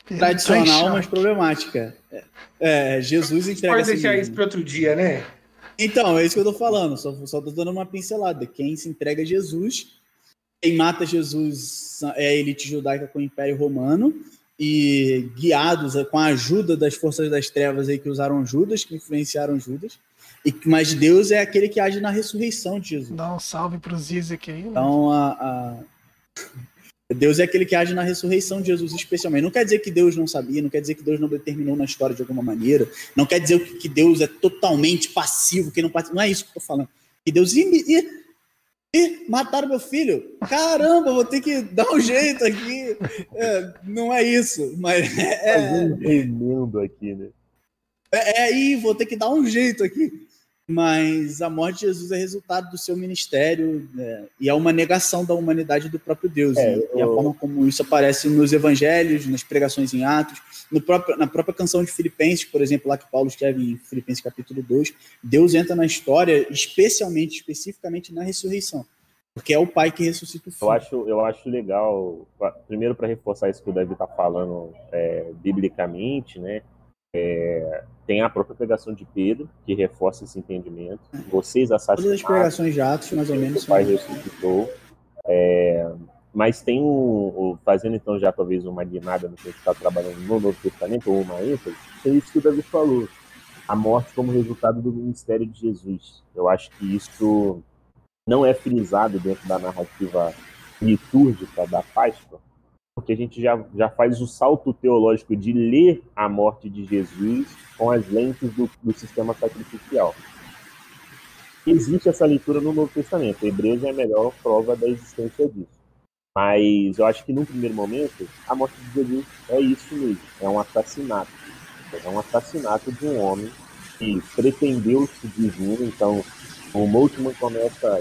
tradicional, mas problemática. É, é, Jesus entrega. Pode deixar isso para outro dia, né? Então, é isso que eu tô falando. Só, só tô dando uma pincelada. Quem se entrega a Jesus, quem mata Jesus é a elite judaica com o Império Romano, e guiados com a ajuda das forças das trevas aí que usaram Judas, que influenciaram Judas. E, mas Deus é aquele que age na ressurreição de Jesus. Dá um salve para o Zizek aí. Né? Então, a, a, Deus é aquele que age na ressurreição de Jesus, especialmente. Não quer dizer que Deus não sabia, não quer dizer que Deus não determinou na história de alguma maneira, não quer dizer que Deus é totalmente passivo, que não participa. Não é isso que eu tô falando. Que Deus. Ih, ih, mataram meu filho. Caramba, vou ter que dar um jeito aqui. É, não é isso, mas. É, é, remendo aqui, né? É, é aí, vou ter que dar um jeito aqui mas a morte de Jesus é resultado do seu ministério né, e é uma negação da humanidade do próprio Deus. É, e, eu... a forma como isso aparece nos evangelhos, nas pregações em Atos, próprio, na própria canção de Filipenses, por exemplo, lá que Paulo escreve em Filipenses capítulo 2, Deus entra na história especialmente, especificamente na ressurreição. Porque é o pai que ressuscita o filho. Eu acho, eu acho legal, primeiro para reforçar isso que o Davi está falando é, biblicamente, né? É, tem a própria pregação de Pedro, que reforça esse entendimento. Vocês assassinaram. Todas as pregações de Atos, mais ou menos. O Pai ressuscitou. É, mas tem um, fazendo então já talvez uma guinada no que a gente está trabalhando no Novo Testamento, ou uma ênfase, tem isso que o Davi falou. A morte como resultado do ministério de Jesus. Eu acho que isso não é frisado dentro da narrativa litúrgica da Páscoa, porque a gente já, já faz o salto teológico de ler a morte de Jesus com as lentes do, do sistema sacrificial. Existe essa leitura no Novo Testamento. Hebreus é a melhor prova da existência disso. Mas eu acho que num primeiro momento, a morte de Jesus é isso mesmo. É um assassinato. É um assassinato de um homem que pretendeu se divino. Então, o Moltmann começa,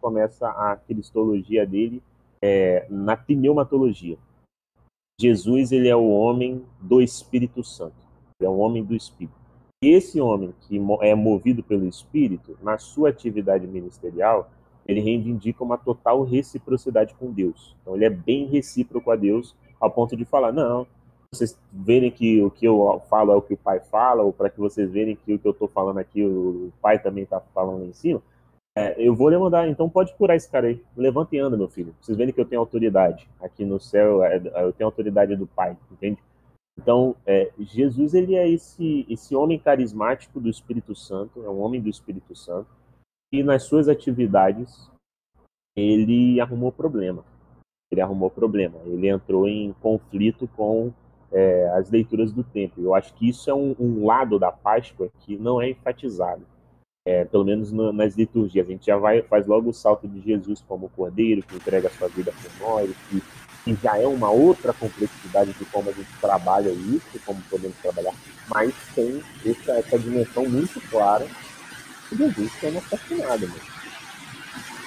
começa a cristologia dele é, na pneumatologia. Jesus ele é o homem do Espírito Santo, ele é o homem do Espírito. E esse homem que é movido pelo Espírito, na sua atividade ministerial, ele reivindica uma total reciprocidade com Deus. Então ele é bem recíproco a Deus, ao ponto de falar: não, vocês verem que o que eu falo é o que o Pai fala, ou para que vocês verem que o que eu estou falando aqui, o Pai também está falando em cima, é, eu vou lhe mandar, então pode curar esse cara aí. Levanta e anda, meu filho. Vocês verem que eu tenho autoridade. Aqui no céu, é, eu tenho autoridade do Pai, entende? Então, é, Jesus, ele é esse, esse homem carismático do Espírito Santo, é um homem do Espírito Santo, e nas suas atividades, ele arrumou problema. Ele arrumou problema. Ele entrou em conflito com é, as leituras do templo. Eu acho que isso é um, um lado da Páscoa que não é enfatizado é, pelo menos no, nas liturgias. A gente já vai, faz logo o salto de Jesus como cordeiro, que entrega a sua vida por nós, que, que já é uma outra complexidade de como a gente trabalha isso, como podemos trabalhar, mas tem essa, essa dimensão muito clara que Jesus sendo assassinado. Né?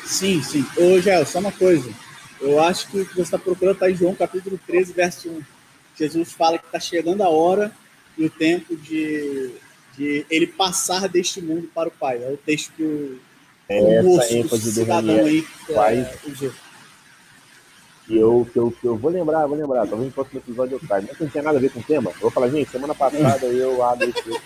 Sim, sim. Ô, Gel, só uma coisa. Eu acho que o que você está procurando está em João capítulo 13, verso 1. Jesus fala que está chegando a hora e o tempo de de ele passar deste mundo para o Pai. É o texto que o, é o essa ênfase do Ranier aí faz. É, e eu, que eu, que eu vou lembrar, vou lembrar, talvez no próximo episódio eu trago. Mas não tem nada a ver com o tema. Eu vou falar, gente, semana passada eu abro esse.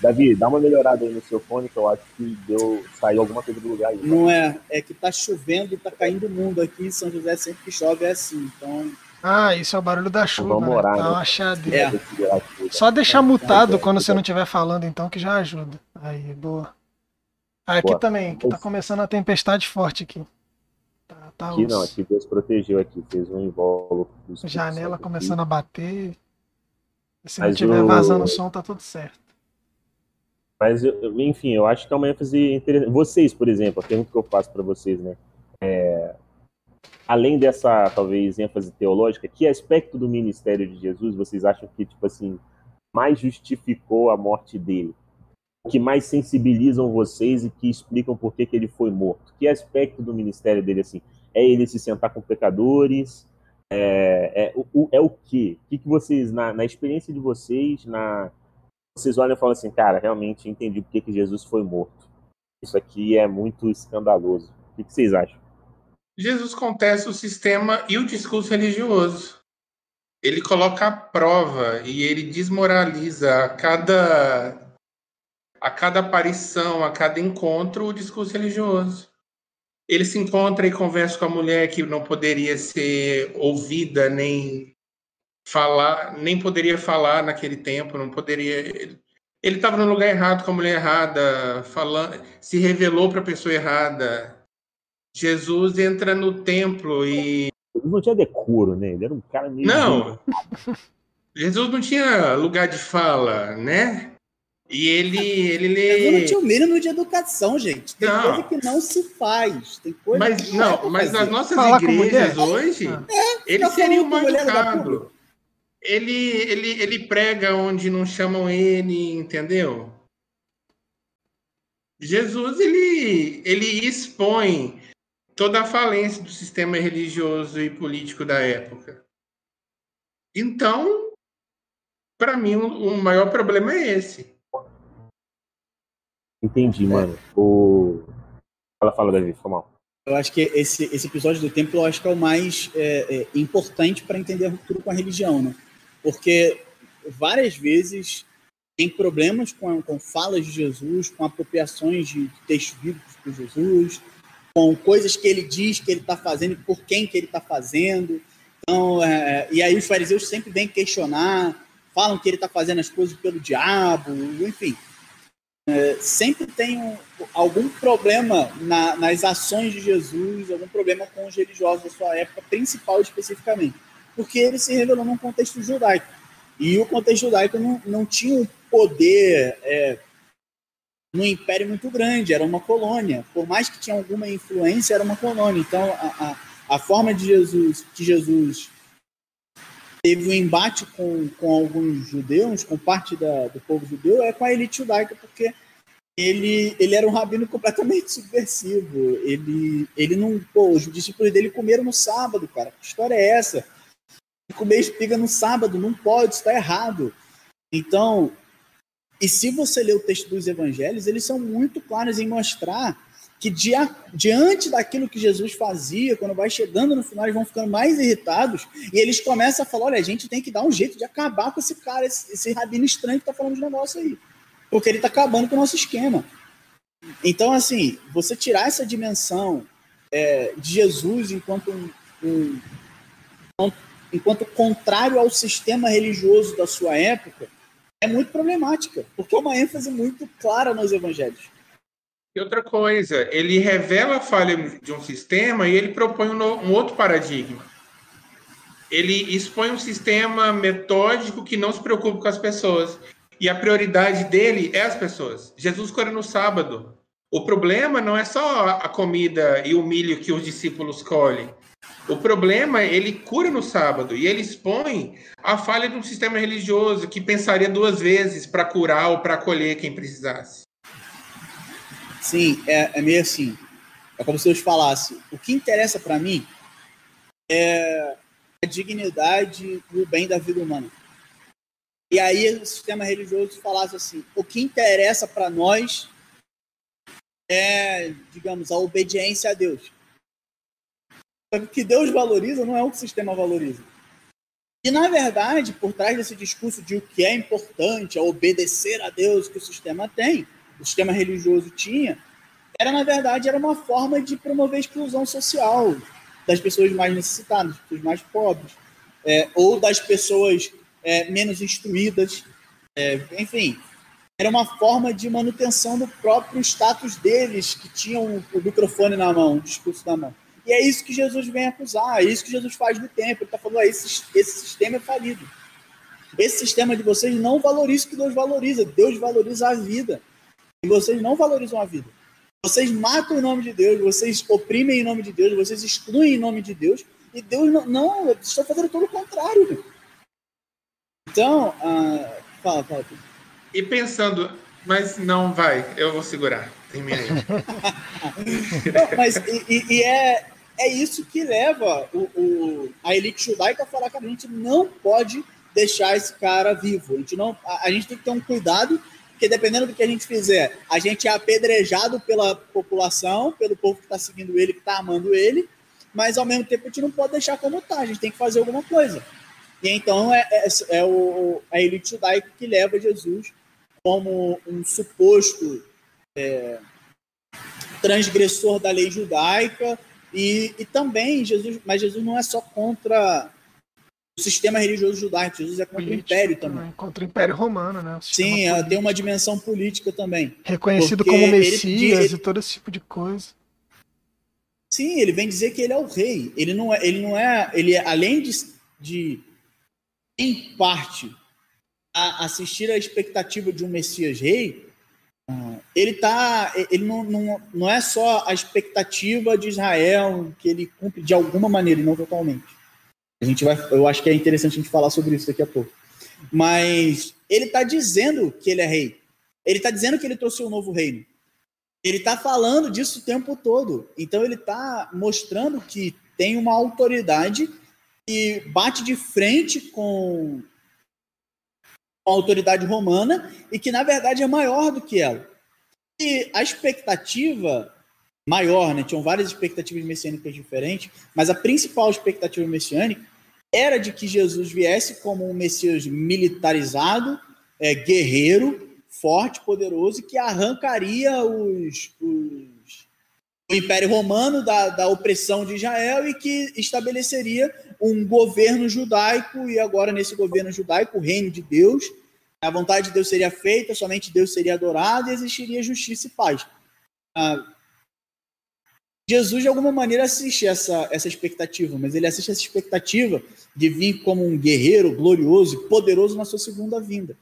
Davi, dá uma melhorada aí no seu fone, que eu acho que deu, saiu alguma coisa do lugar aí. Não é, é que tá chovendo e tá caindo o mundo aqui em São José, sempre que chove é assim. Então, ah, isso é o barulho da chuva. Vamos né? orar. Dá uma É. Só deixar mutado quando você não estiver falando, então, que já ajuda. Aí, boa. Ah, aqui boa. também, que tá começando a tempestade forte aqui. Tá, tá aqui não, aqui Deus protegeu aqui, fez um invólucro. Janela começando aqui. a bater. Se Mas não tiver eu... vazando o som, tá tudo certo. Mas, enfim, eu acho que é uma ênfase interessante. Vocês, por exemplo, a pergunta que eu faço para vocês, né? É, além dessa, talvez, ênfase teológica, que aspecto do ministério de Jesus vocês acham que, tipo assim, mais justificou a morte dele? Que mais sensibilizam vocês e que explicam por que, que ele foi morto? Que aspecto do ministério dele, assim? É ele se sentar com pecadores? É, é, o, é o quê? O que, que vocês, na, na experiência de vocês, na, vocês olham e falam assim, cara, realmente entendi por que, que Jesus foi morto. Isso aqui é muito escandaloso. O que, que vocês acham? Jesus contesta o sistema e o discurso religioso. Ele coloca a prova e ele desmoraliza a cada a cada aparição, a cada encontro, o discurso religioso. Ele se encontra e conversa com a mulher que não poderia ser ouvida nem falar, nem poderia falar naquele tempo, não poderia. Ele estava no lugar errado com a mulher errada, falando, se revelou para a pessoa errada. Jesus entra no templo e não tinha decoro, né? Ele era um cara meio. Não! Jesus não tinha lugar de fala, né? E ele, ele lê. Jesus não tinha o mínimo de educação, gente. Tem não. coisa que não se faz. Tem coisa mas, que não, não mas nas nossas Falar igrejas hoje, é, ele seria um mal educado. Ele, ele, ele prega onde não chamam ele, entendeu? Jesus, ele, ele expõe toda a falência do sistema religioso e político da época. Então, para mim, o maior problema é esse. Entendi, mano. O... Fala, fala, Davi, foi mal. Eu acho que esse, esse episódio do templo eu acho que é o mais é, é, importante para entender a ruptura com a religião, né? Porque várias vezes tem problemas com, com falas de Jesus, com apropriações de textos bíblicos por Jesus, com coisas que ele diz que ele está fazendo por quem que ele está fazendo. Então, é, e aí os fariseus sempre vêm questionar, falam que ele está fazendo as coisas pelo diabo, enfim. É, sempre tem um, algum problema na, nas ações de Jesus, algum problema com os religiosos da sua época, principal especificamente, porque ele se revelou num contexto judaico. E o contexto judaico não, não tinha um poder é, num império muito grande, era uma colônia. Por mais que tinha alguma influência, era uma colônia. Então, a, a, a forma de Jesus, que Jesus teve um embate com, com alguns judeus, com parte da, do povo judeu, é com a elite judaica, porque ele, ele era um rabino completamente subversivo. Ele, ele não. Pô, os discípulos dele comeram no sábado, cara. Que história é essa? Comer espiga no sábado, não pode, está errado. Então, e se você ler o texto dos evangelhos, eles são muito claros em mostrar que dia, diante daquilo que Jesus fazia, quando vai chegando no final, eles vão ficando mais irritados e eles começam a falar: olha, a gente tem que dar um jeito de acabar com esse cara, esse, esse rabino estranho que está falando de negócio aí, porque ele está acabando com o nosso esquema. Então, assim, você tirar essa dimensão é, de Jesus enquanto um, um, enquanto contrário ao sistema religioso da sua época é muito problemática, porque é uma ênfase muito clara nos evangelhos. E outra coisa, ele revela a falha de um sistema e ele propõe um, um outro paradigma. Ele expõe um sistema metódico que não se preocupa com as pessoas. E a prioridade dele é as pessoas. Jesus cura no sábado. O problema não é só a comida e o milho que os discípulos colhem. O problema é ele cura no sábado e ele expõe a falha de um sistema religioso que pensaria duas vezes para curar ou para acolher quem precisasse. Sim, é, é meio assim. É como se eu falasse: o que interessa para mim é a dignidade e o bem da vida humana. E aí o sistema religioso falasse assim: o que interessa para nós é, digamos, a obediência a Deus. O que Deus valoriza não é o que o sistema valoriza. E, na verdade, por trás desse discurso de o que é importante, é obedecer a Deus que o sistema tem, o sistema religioso tinha, era, na verdade, era uma forma de promover a exclusão social das pessoas mais necessitadas, das pessoas mais pobres, é, ou das pessoas é, menos instruídas. É, enfim, era uma forma de manutenção do próprio status deles, que tinham o microfone na mão, o discurso na mão. E é isso que Jesus vem acusar, é isso que Jesus faz no templo. Ele está falando, ah, esse, esse sistema é falido. Esse sistema de vocês não valoriza o que Deus valoriza. Deus valoriza a vida. E vocês não valorizam a vida. Vocês matam em nome de Deus, vocês oprimem em nome de Deus, vocês excluem em nome de Deus. E Deus não, não estou fazendo todo o contrário. Então, ah, fala, fala. E pensando, mas não vai, eu vou segurar. Não, mas e, e, é, é isso que leva o, o, a elite judaica a falar que a gente não pode deixar esse cara vivo. A gente, não, a, a gente tem que ter um cuidado, porque dependendo do que a gente fizer, a gente é apedrejado pela população, pelo povo que está seguindo ele, que está amando ele, mas ao mesmo tempo a gente não pode deixar como está, a gente tem que fazer alguma coisa. E então é, é, é o, a elite judaica que leva Jesus como um suposto é, transgressor da lei judaica, e, e também Jesus, mas Jesus não é só contra o sistema religioso judaico. Jesus é contra Político o império também. Contra o Império Romano, né? Sim, ela político. tem uma dimensão política também. Reconhecido como ele- Messias ele- e todo esse tipo de coisa. Sim, ele vem dizer que ele é o rei. Ele não é, ele não é, ele é, além de, de em parte a- assistir à expectativa de um Messias rei, ele tá, ele não, não, não é só a expectativa de Israel que ele cumpre de alguma maneira e não totalmente. A gente vai, eu acho que é interessante a gente falar sobre isso daqui a pouco. Mas ele está dizendo que ele é rei. Ele está dizendo que ele trouxe um novo reino. Ele está falando disso o tempo todo. Então ele está mostrando que tem uma autoridade que bate de frente com autoridade romana e que na verdade é maior do que ela. E a expectativa maior, né? Tinham várias expectativas messiânicas diferentes, mas a principal expectativa messiânica era de que Jesus viesse como um Messias militarizado, é, guerreiro, forte, poderoso, que arrancaria os, os- o Império Romano da, da opressão de Israel e que estabeleceria um governo judaico, e agora nesse governo judaico, o reino de Deus, a vontade de Deus seria feita, somente Deus seria adorado e existiria justiça e paz. Ah, Jesus, de alguma maneira, assiste essa, essa expectativa, mas ele assiste essa expectativa de vir como um guerreiro glorioso e poderoso na sua segunda vinda.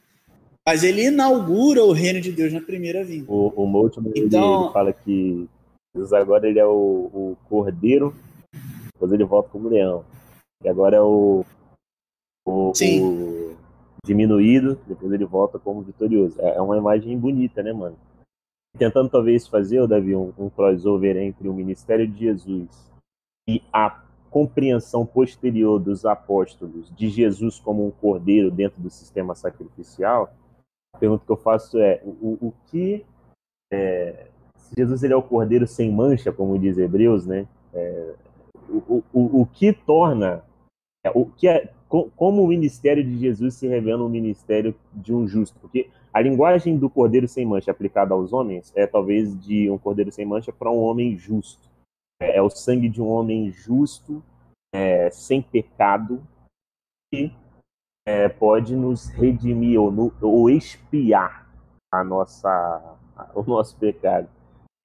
Mas ele inaugura o reino de Deus na primeira vinda. O, o Moltmann, ele- Então- ele, fala que Jesus agora ele é o, o cordeiro, depois ele volta como leão. E agora é o, o, o diminuído, depois ele volta como vitorioso. É é uma imagem bonita, né, mano? Tentando talvez fazer, Davi, um, um crossover entre o ministério de Jesus e a compreensão posterior dos apóstolos de Jesus como um cordeiro dentro do sistema sacrificial, a pergunta que eu faço é o, o- que é, se Jesus ele é o cordeiro sem mancha, como diz Hebreus, né? É, o, o, o que torna o que é co- como o ministério de Jesus se revela um ministério de um justo? Porque a linguagem do cordeiro sem mancha aplicada aos homens é talvez de um cordeiro sem mancha para um homem justo. É, é o sangue de um homem justo, é, sem pecado, que é, pode nos redimir ou, no- ou expiar a nossa, o nosso pecado.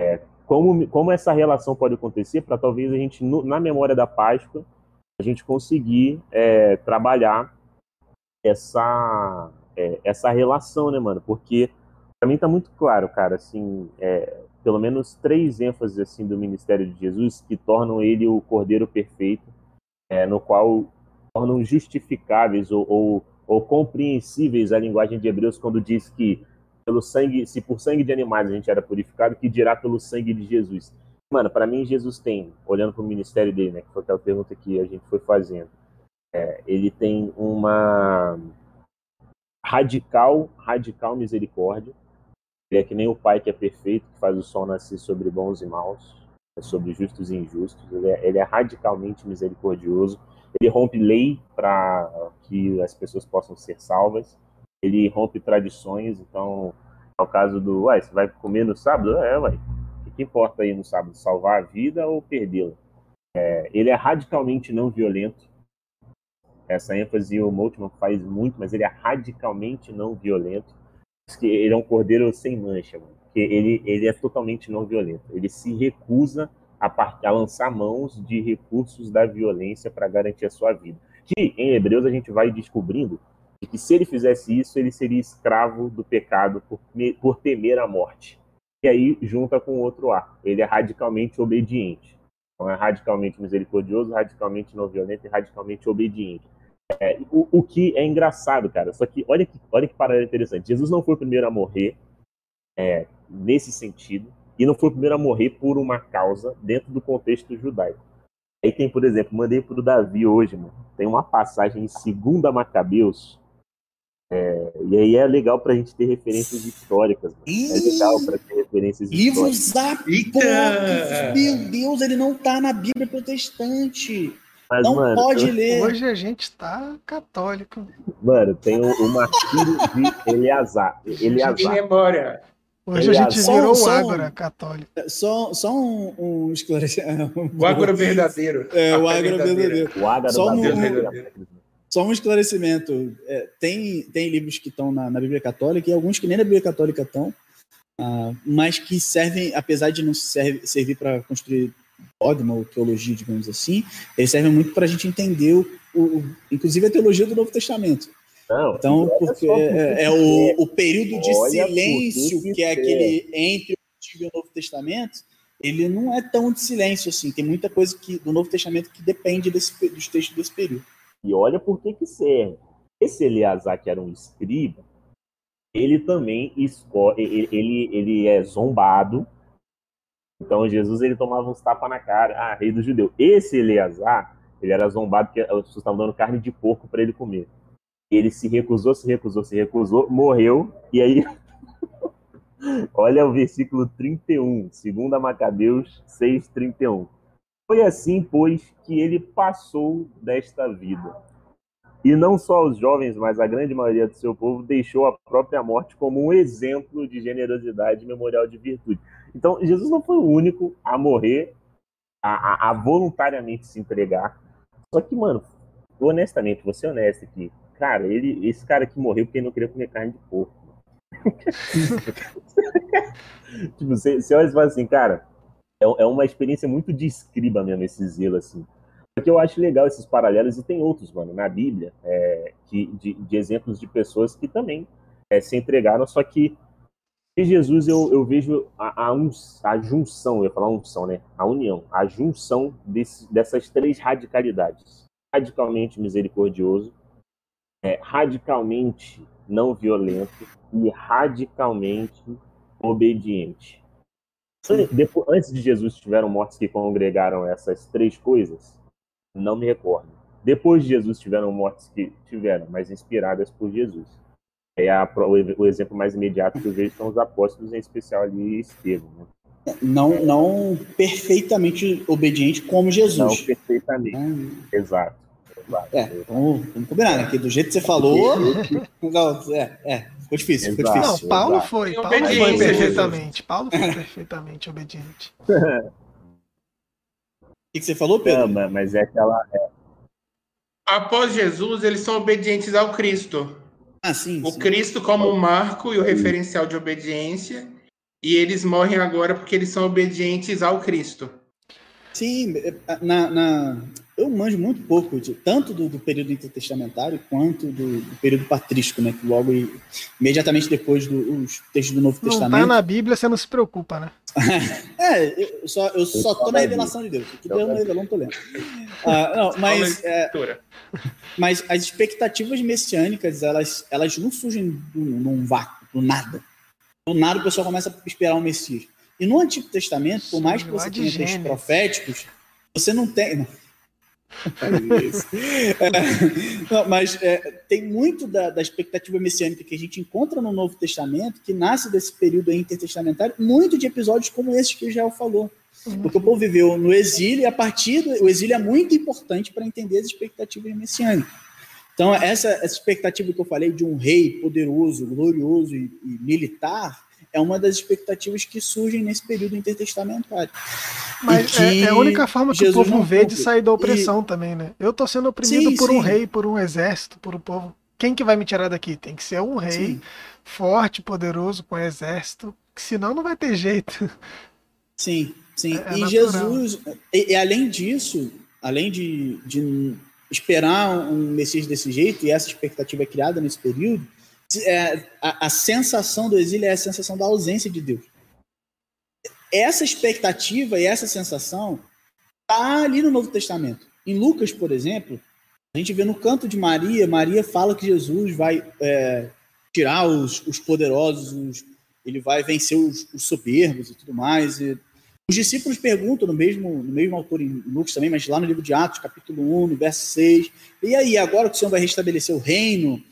É, como, como essa relação pode acontecer para talvez a gente, no- na memória da Páscoa, a gente conseguir é, trabalhar essa, é, essa relação, né, mano? Porque para mim tá muito claro, cara, assim, é, pelo menos três ênfases assim do ministério de Jesus que tornam ele o cordeiro perfeito, é, no qual tornam justificáveis ou, ou, ou compreensíveis a linguagem de Hebreus quando diz que pelo sangue, se por sangue de animais a gente era purificado, que dirá pelo sangue de Jesus. Mano, para mim Jesus tem, olhando para o ministério dele, né, que foi aquela pergunta que a gente foi fazendo, é, ele tem uma radical, radical misericórdia. Ele é que nem o pai que é perfeito, que faz o sol nascer sobre bons e maus, é sobre justos e injustos. Ele é, ele é radicalmente misericordioso. Ele rompe lei para que as pessoas possam ser salvas. Ele rompe tradições. Então, é o caso do, uai, você vai comer no sábado? É, uai. Que, importa aí no sábado? Salvar a vida ou perdê-la? É, ele é radicalmente não violento. Essa ênfase o Moltmann faz muito, mas ele é radicalmente não violento. Que ele é um cordeiro sem mancha, mano. Porque ele, ele é totalmente não violento. Ele se recusa a, a lançar mãos de recursos da violência para garantir a sua vida. Que em Hebreus a gente vai descobrindo de que se ele fizesse isso, ele seria escravo do pecado por, por temer a morte. Aí junta com o outro ar. Ele é radicalmente obediente. Então é radicalmente misericordioso, radicalmente não violento e radicalmente obediente. É, o, o que é engraçado, cara. Só que olha que, olha que parada interessante. Jesus não foi o primeiro a morrer é, nesse sentido e não foi o primeiro a morrer por uma causa dentro do contexto judaico. Aí tem, por exemplo, mandei pro Davi hoje, mano. Tem uma passagem em 2 Macabeus. é, e aí é legal pra gente ter referências históricas. Mano. É legal pra ter referências. Livros apócrifos! Meu Deus, ele não tá na Bíblia protestante. Mas, Não mano, pode eu- ler. Hoje a gente tá católico. mano, tem o, o martírio de Eleazar. Eleazar. memória. Hoje a gente Só- virou o só- Ágora católico. Só, só um, um esclarecimento. O agro verdadeiro. É, o verdadeira. verdadeiro. O Ágaro Só um- verdadeiro. só um esclarecimento. É, tem, tem livros que estão na, na, Bíblia Católica e alguns que nem na Bíblia Católica estão, uh, mas que servem, apesar de não serve, servir para construir dogma ou teologia, digamos assim, eles servem muito para a gente entender, o, o, inclusive, a teologia do Novo Testamento. Não, então, porque é, é, o, o período de silêncio que, que é aquele entre o Antigo e o Novo Testamento, ele não é tão de silêncio assim. Tem muita coisa que, do Novo Testamento que depende desse, dos textos desse período. E olha por que que serve. Esse Eleazar, que era um escriba, ele também escolhe, ele, ele, ele é zombado. Então Jesus ele tomava uns tapas na cara, ah, rei do judeu. Esse Eleazar, ele era zombado porque as pessoas estavam dando carne de porco para ele comer. Ele se recusou, se recusou, se recusou, morreu, e aí Olha o versículo 31, 2 Macabeus 6:31. Foi assim, pois, que ele passou desta vida. E não só os jovens, mas a grande maioria do seu povo deixou a própria morte como um exemplo de generosidade e memorial de virtude. Então, Jesus não foi o único a morrer, a, a, a voluntariamente se entregar. Só que, mano, honestamente, vou ser honesto aqui. Cara, ele, esse cara que morreu porque ele não queria comer carne de porco. tipo, você, você olha e fala assim, cara, é, é uma experiência muito de escriba mesmo, esse zelo, assim. Porque eu acho legal esses paralelos, e tem outros, mano, na Bíblia, é, de, de, de, exemplos de pessoas que também é, se entregaram, só que em Jesus eu, eu vejo a, a, a, junção, eu ia falar unção, né? A união, a junção desse, dessas três radicalidades. Radicalmente misericordioso, é, radicalmente não violento e radicalmente obediente. Depois, antes de Jesus tiveram mortos que congregaram essas três coisas? Não me recordo. Depois de Jesus tiveram mortes que tiveram, mas inspiradas por Jesus. É a, o, o, exemplo mais imediato que eu vejo são os apóstolos, em especial ali Estevão. Né? Não, não perfeitamente obediente como Jesus. Não perfeitamente, hum. exato. É, vamos, vamos combinar, né? Que do jeito que você falou. não, é, é, ficou difícil, ficou difícil. Não, Paulo foi. Paulo foi perfeitamente. Paulo foi perfeitamente obediente. Que, que, você falou, Pedro? Não, mas é aquela. É... Após Jesus, eles são obedientes ao Cristo. Ah, sim. O sim. Cristo como o marco e o referencial de obediência. E eles morrem agora porque eles são obedientes ao Cristo. Sim, na, na, eu manjo muito pouco, de, tanto do, do, período intertestamentário quanto do, do, período patrístico, né? Que logo, imediatamente depois dos textos do Novo não Testamento. Não tá na Bíblia, você não se preocupa, né? é, eu só, eu só tô na revelação de Deus. O que Deus não revelou, não tô lendo. Ah, não, mas, é, mas as expectativas messiânicas, elas, elas não surgem num vácuo, do nada. Do nada o pessoal começa a esperar o Messias. E no Antigo Testamento, por mais que você tenha textos proféticos, você não tem. é, não, mas é, tem muito da, da, expectativa messiânica que a gente encontra no Novo Testamento, que nasce desse período intertestamentário, muito de episódios como esses que o Israel falou. Uhum. Porque o povo viveu no exílio e a partir do o exílio é muito importante para entender as expectativas messiânicas. Então, essa, essa expectativa que eu falei de um rei poderoso, glorioso e, e militar, é uma das expectativas que surgem nesse período intertestamentário. Mas é, é, a única forma que Jesus o povo vê de sair da opressão e... também, né? Eu tô sendo oprimido sim, por sim. um rei, por um exército, por um povo. Quem que vai me tirar daqui? Tem que ser um rei sim. forte, poderoso, com exército, que senão não vai ter jeito. Sim, sim. É, é e natural. Jesus, e, e, além disso, além de, de esperar um Messias desse jeito, e essa expectativa é criada nesse período, é, a, a, sensação do exílio é a sensação da ausência de Deus. Essa expectativa e essa sensação está ali no Novo Testamento. Em Lucas, por exemplo, a gente vê no canto de Maria, Maria fala que Jesus vai é, tirar os, os poderosos, os, ele vai vencer os, os, soberbos e tudo mais. E os discípulos perguntam, no mesmo, no mesmo autor em Lucas também, mas lá no livro de Atos, capítulo 1, no verso 6, e aí, agora que o Senhor vai restabelecer o reino,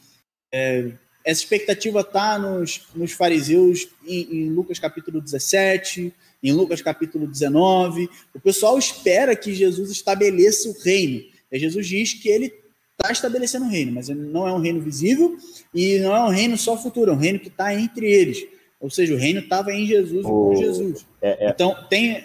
é, essa expectativa está nos, nos fariseus em, em, Lucas capítulo 17, em Lucas capítulo 19. O pessoal espera que Jesus estabeleça o reino. E Jesus diz que ele está estabelecendo o reino, mas não é um reino visível e não é um reino só futuro, é um reino que está entre eles. Ou seja, o reino estava em Jesus e com Jesus. É, é. Então, tem.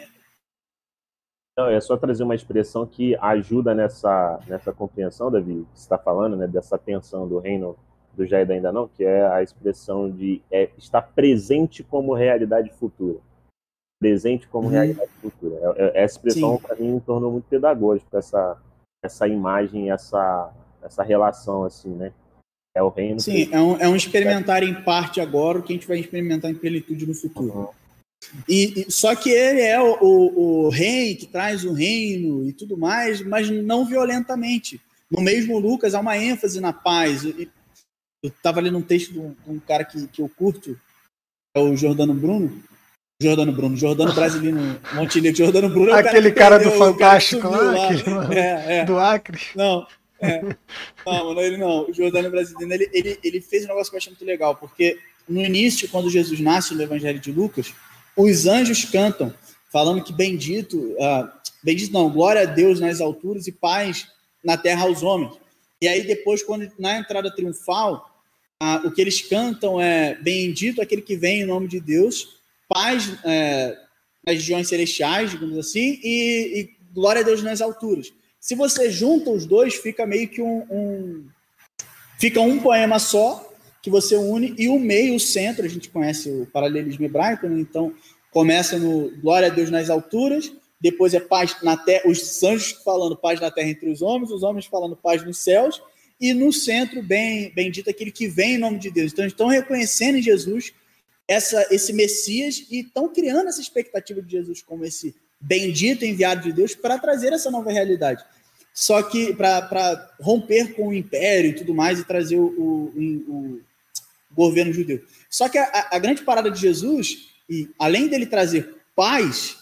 Não, é só trazer uma expressão que ajuda nessa, nessa compreensão, Davi, que você está falando, né, dessa tensão do reino do do ainda não, que é a expressão de é, estar presente como realidade futura. Presente como hum. realidade futura. É, é, essa expressão, para mim, me tornou muito pedagógico, essa, essa imagem, essa, essa relação, assim, né? É o reino. Sim, que... é, um, é um experimentar em parte agora, o que a gente vai experimentar em plenitude no futuro. Uhum. E, e, só que ele é o, o, o, rei que traz o reino e tudo mais, mas não violentamente. No mesmo Lucas há uma ênfase na paz. E, eu estava lendo um texto de um, de um cara que, que eu curto, é o Jordano Bruno. Jordano Bruno, Jordano brasileiro, Montenegro, Jordano Bruno. É Aquele cara, cara, do Fantástico lá, lá. Aquele, é, é. do Acre. Não, é. Não, não, ele não. O Jordano brasileiro, ele, ele, ele fez um negócio que eu achei muito legal, porque no início, quando Jesus nasce no Evangelho de Lucas, os anjos cantam, falando que bendito, uh, bendito não, glória a Deus nas alturas e paz na terra aos homens. E aí depois, quando na entrada triunfal, uh, o que eles cantam é bendito aquele que vem em nome de Deus, paz é, nas regiões celestiais, digamos assim, e, e, glória a Deus nas alturas. Se você junta os dois, fica meio que um, um fica um poema só, que você une, e o meio, o centro, a gente conhece o paralelismo hebraico, né? então começa no glória a Deus nas alturas, depois é paz na terra, os anjos falando paz na terra entre os homens, os homens falando paz nos céus, e no centro, bem bendito aquele que vem em nome de Deus. Então, estão reconhecendo em Jesus essa, esse Messias e estão criando essa expectativa de Jesus como esse bendito enviado de Deus para trazer essa nova realidade. Só que para romper com o império e tudo mais e trazer o, o, o governo judeu. Só que a, a, grande parada de Jesus, e além dele trazer paz,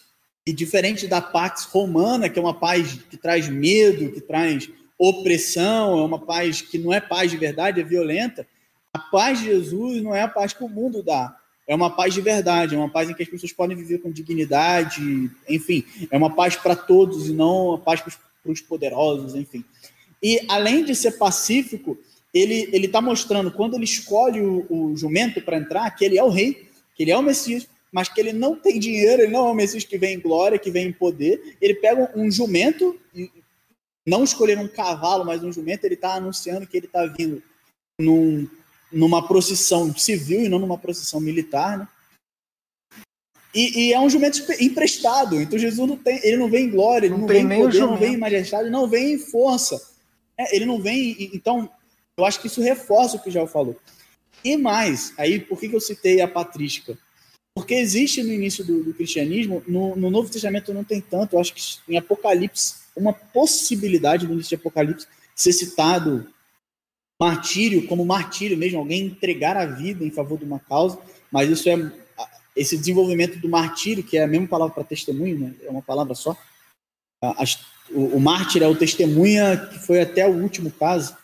e diferente da Pax Romana, que é uma paz que traz medo, que traz opressão, é uma paz que não é paz de verdade, é violenta, a paz de Jesus não é a paz que o mundo dá. É uma paz de verdade, é uma paz em que as pessoas podem viver com dignidade, enfim, é uma paz para todos e não uma paz para os poderosos, enfim. E além de ser pacífico, ele ele está mostrando quando ele escolhe o, o jumento para entrar que ele é o rei, que ele é o Messias, mas que ele não tem dinheiro, ele não é o Messias que vem em glória, que vem em poder. Ele pega um jumento, não escolher um cavalo, mas um jumento, ele está anunciando que ele está vindo num, numa procissão civil e não numa procissão militar, né? E, e, é um jumento emprestado. Então Jesus não tem, ele não vem em glória, ele não, não vem em poder, não vem em majestade, não vem em força. É, ele não vem. Então eu acho que isso reforça o que já falou. E mais, aí por que, que eu citei a patrística? Porque existe no início do, do cristianismo, no, no, Novo Testamento não tem tanto, eu acho que em Apocalipse, uma possibilidade no início de Apocalipse ser citado martírio, como martírio mesmo, alguém entregar a vida em favor de uma causa, mas isso é esse desenvolvimento do martírio, que é a mesma palavra para testemunho, né? é uma palavra só. o, o mártir é o testemunha que foi até o último caso.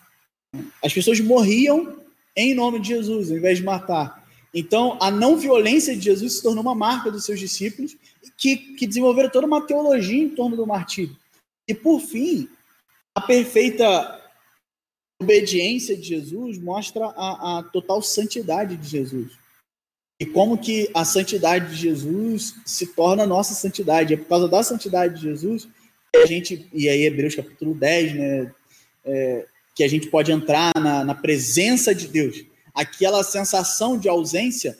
As pessoas morriam em nome de Jesus, ao invés de matar. Então, a não violência de Jesus se tornou uma marca dos seus discípulos, que, que desenvolveram toda uma teologia em torno do martírio. E, por fim, a perfeita obediência de Jesus mostra a, a total santidade de Jesus. E como que a santidade de Jesus se torna nossa santidade. É por causa da santidade de Jesus que a gente, e aí Hebreus capítulo 10, né, é, que a gente pode entrar na, na presença de Deus. Aquela sensação de ausência,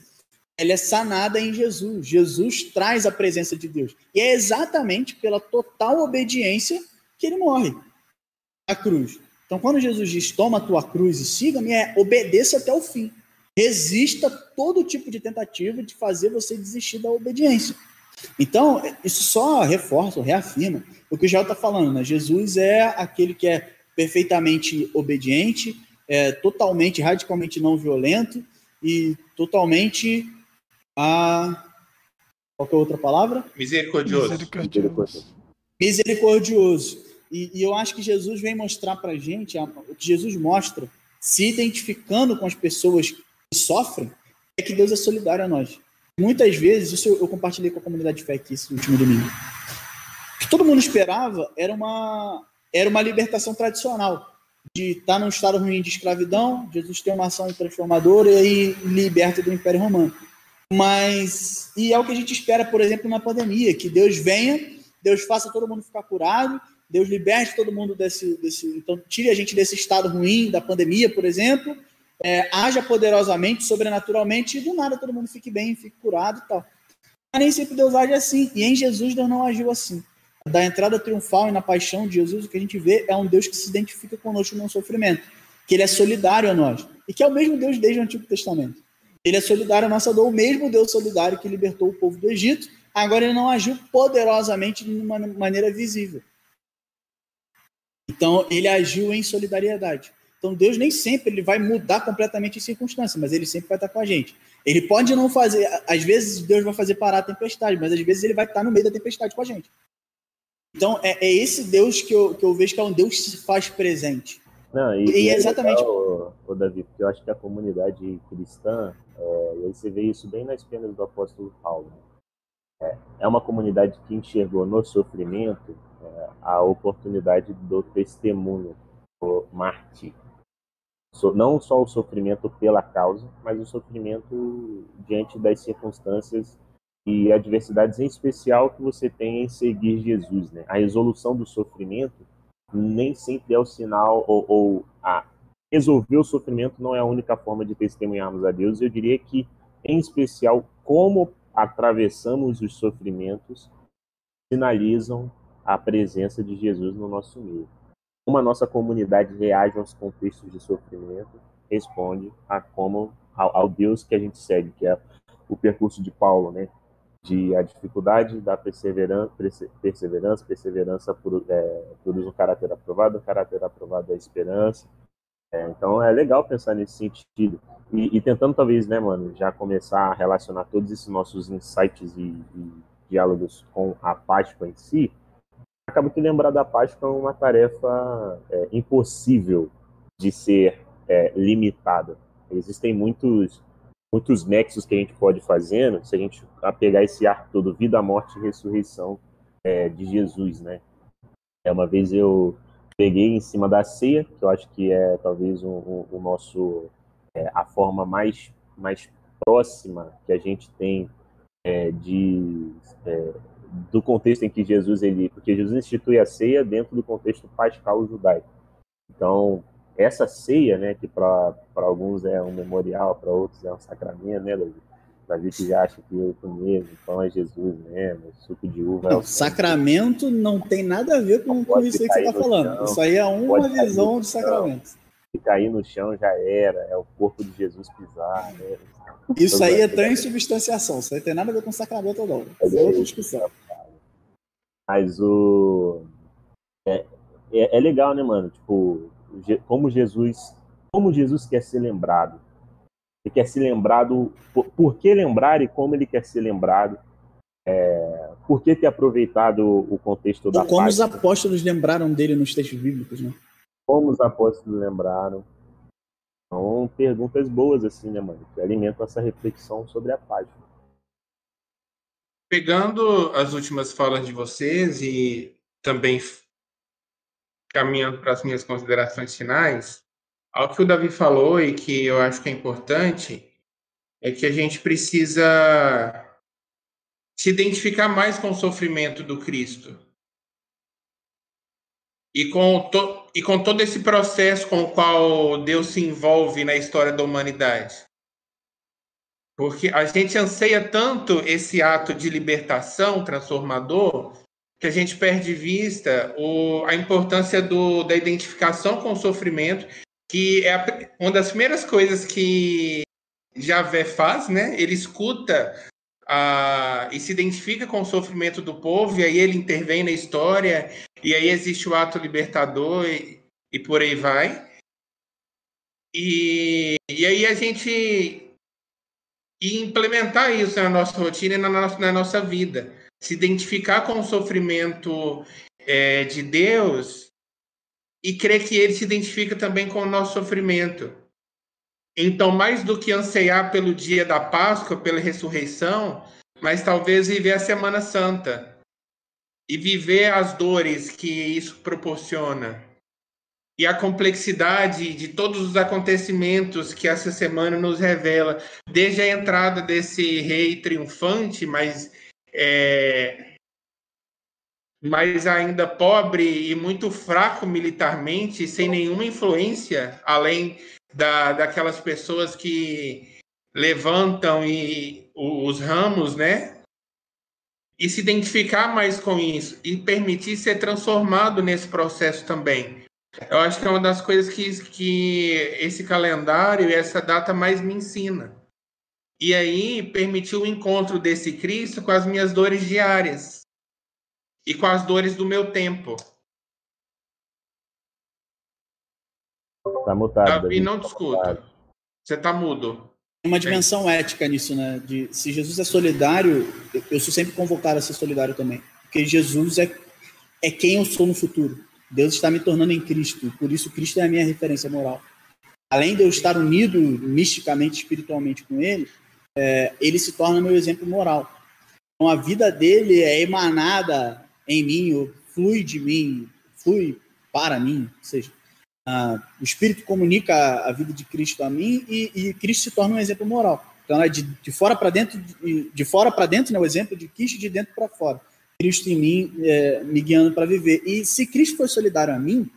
ela é sanada em Jesus. Jesus traz a presença de Deus. E é exatamente pela total obediência que ele morre a cruz. Então, quando Jesus diz, toma a tua cruz e siga-me, é obedeça até o fim. Resista todo tipo de tentativa de fazer você desistir da obediência. Então, isso só reforça, reafirma o que o Joel está falando. Né? Jesus é aquele que é perfeitamente obediente, é, totalmente, radicalmente não violento e totalmente a. Qual é a outra palavra? Misericordioso. Misericordioso. Misericordioso. E, e eu acho que Jesus vem mostrar para a gente, o que Jesus mostra, se identificando com as pessoas que sofrem, é que Deus é solidário a nós. Muitas vezes, isso eu, eu compartilhei com a comunidade de fé aqui esse último domingo. O que todo mundo esperava era uma, era uma libertação tradicional, de estar tá num estado ruim de escravidão, Jesus tem uma ação transformadora e aí liberta do Império Romano. Mas, e é o que a gente espera, por exemplo, na pandemia, que Deus venha Deus faça todo mundo ficar curado, Deus liberte todo mundo desse, desse então tire a gente desse estado ruim da pandemia, por exemplo, é, haja poderosamente, sobrenaturalmente, e do nada todo mundo fique bem, fique curado e tal. Mas nem sempre Deus age assim, e em Jesus Deus não agiu assim. Da entrada triunfal e na paixão de Jesus, o que a gente vê é um Deus que se identifica conosco no sofrimento, que ele é solidário a nós, e que é o mesmo Deus desde o Antigo Testamento. Ele é solidário à nossa dor, o mesmo Deus solidário que libertou o povo do Egito, agora ele não agiu poderosamente de uma maneira visível. Então, ele agiu em solidariedade. Então, Deus nem sempre ele vai mudar completamente a circunstância, mas ele sempre vai estar com a gente. Ele pode não fazer, às vezes Deus vai fazer parar a tempestade, mas às vezes ele vai estar no meio da tempestade com a gente. Então, é, é esse Deus que eu, que eu vejo que é um Deus que se faz presente. Não, e, e, é exatamente. Legal, o, Davi, porque eu acho que a comunidade cristã, é, e aí você vê isso bem nas penas do apóstolo Paulo. É, é uma comunidade que enxergou no sofrimento é, a oportunidade do testemunho, do mártir não só o sofrimento pela causa, mas o sofrimento diante das circunstâncias e adversidades, em especial que você tem em seguir Jesus. Né? A resolução do sofrimento nem sempre é o sinal, ou, ou a resolver o sofrimento não é a única forma de testemunharmos a Deus. Eu diria que, em especial, como atravessamos os sofrimentos sinalizam a presença de Jesus no nosso meio como a nossa comunidade reage aos contextos de sofrimento, responde a como ao, ao, Deus que a gente segue, que é o percurso de Paulo, né? De a dificuldade da perseverança, perseverança, perseverança é, produz um caráter aprovado, um caráter aprovado é esperança. É, então é legal pensar nesse sentido e, e, tentando talvez, né, mano, já começar a relacionar todos esses nossos insights e, e diálogos com a Páscoa em si acaba que lembrar da Páscoa é uma tarefa é, impossível de ser é, limitada. Existem muitos muitos nexos que a gente pode fazer se a gente pegar esse arco todo, vida, morte e ressurreição é, de Jesus, né? É, uma vez eu peguei em cima da ceia, que eu acho que é talvez o um, um, um nosso é, a forma mais mais próxima que a gente tem é, de é, do contexto em que Jesus ele, porque Jesus institui a ceia dentro do contexto pascal judaico. Então, essa ceia, né, que para alguns é um memorial, para outros é um sacramento, né, Davi? Davi que já acha que eu mesmo, então é Jesus mesmo, suco de uva. Não, é sacramento não tem nada a ver com, com isso aí que você está falando. Chão, isso aí é uma visão de sacramento. Se cair no chão já era, é o corpo de Jesus pisar, né? Isso aí é transubstanciação, isso aí tem nada a ver com sacramento não. Isso é outra discussão. Mas o. É, é, é, legal, né, mano? Tipo, como Jesus. Como Jesus quer ser lembrado. Ele quer ser lembrado. Por, por que lembrar e como ele quer ser lembrado. É, por que ter aproveitado o contexto da Como os apóstolos lembraram dele nos textos bíblicos, né? Como os apóstolos lembraram. São perguntas boas, assim, né, mano? Que alimentam essa reflexão sobre a página pegando as últimas falas de vocês e também caminhando para as minhas considerações finais, ao que o Davi falou e que eu acho que é importante é que a gente precisa se identificar mais com o sofrimento do Cristo. E com, to, e com todo esse processo com o qual Deus se envolve na história da humanidade. Porque a gente anseia tanto esse ato de libertação transformador que a gente perde vista o, a importância do, da identificação com o sofrimento, que é a, uma das primeiras coisas que Javé faz, né? Ele escuta a, e se identifica com o sofrimento do povo, e aí ele intervém na história, e aí existe o ato libertador, e, e por aí vai. E, e aí a gente e implementar isso na nossa rotina e na nossa, na nossa vida. Se identificar com o sofrimento é, de Deus e crer que ele se identifica também com o nosso sofrimento. Então, mais do que anseiar pelo dia da Páscoa, pela ressurreição, mas talvez viver a Semana Santa e viver as dores que isso proporciona e a complexidade de todos os acontecimentos que essa semana nos revela, desde a entrada desse rei triunfante, mas é, mas ainda pobre e muito fraco militarmente, sem nenhuma influência, além da, daquelas pessoas que levantam e os ramos, né? E se identificar mais com isso e permitir ser transformado nesse processo também. Eu acho que é uma das coisas que, que esse calendário e essa data mais me ensina. E aí permitiu o encontro desse Cristo com as minhas dores diárias e com as dores do meu tempo. Tá mutado. Davi, Davi não tá discuta. Você tá mudo. Tem uma dimensão é. ética nisso, né? De se Jesus é solidário, eu sou sempre convocado a ser solidário também. Porque Jesus é, é quem eu sou no futuro. Deus está me tornando em Cristo. Por isso, Cristo é a minha referência moral. Além de eu estar unido misticamente, espiritualmente com Ele, é, ele se torna meu exemplo moral. Então, a vida dele é emanada em mim, flui de mim, flui para mim, ou seja, uh, o Espírito comunica a, a, vida de Cristo a mim e, e, Cristo se torna um exemplo moral. Então, é de, de fora para dentro, de, de fora para dentro, né, o exemplo de Cristo de dentro para fora. Cristo em mim, é, me guiando para viver. E se Cristo foi solidário a mim,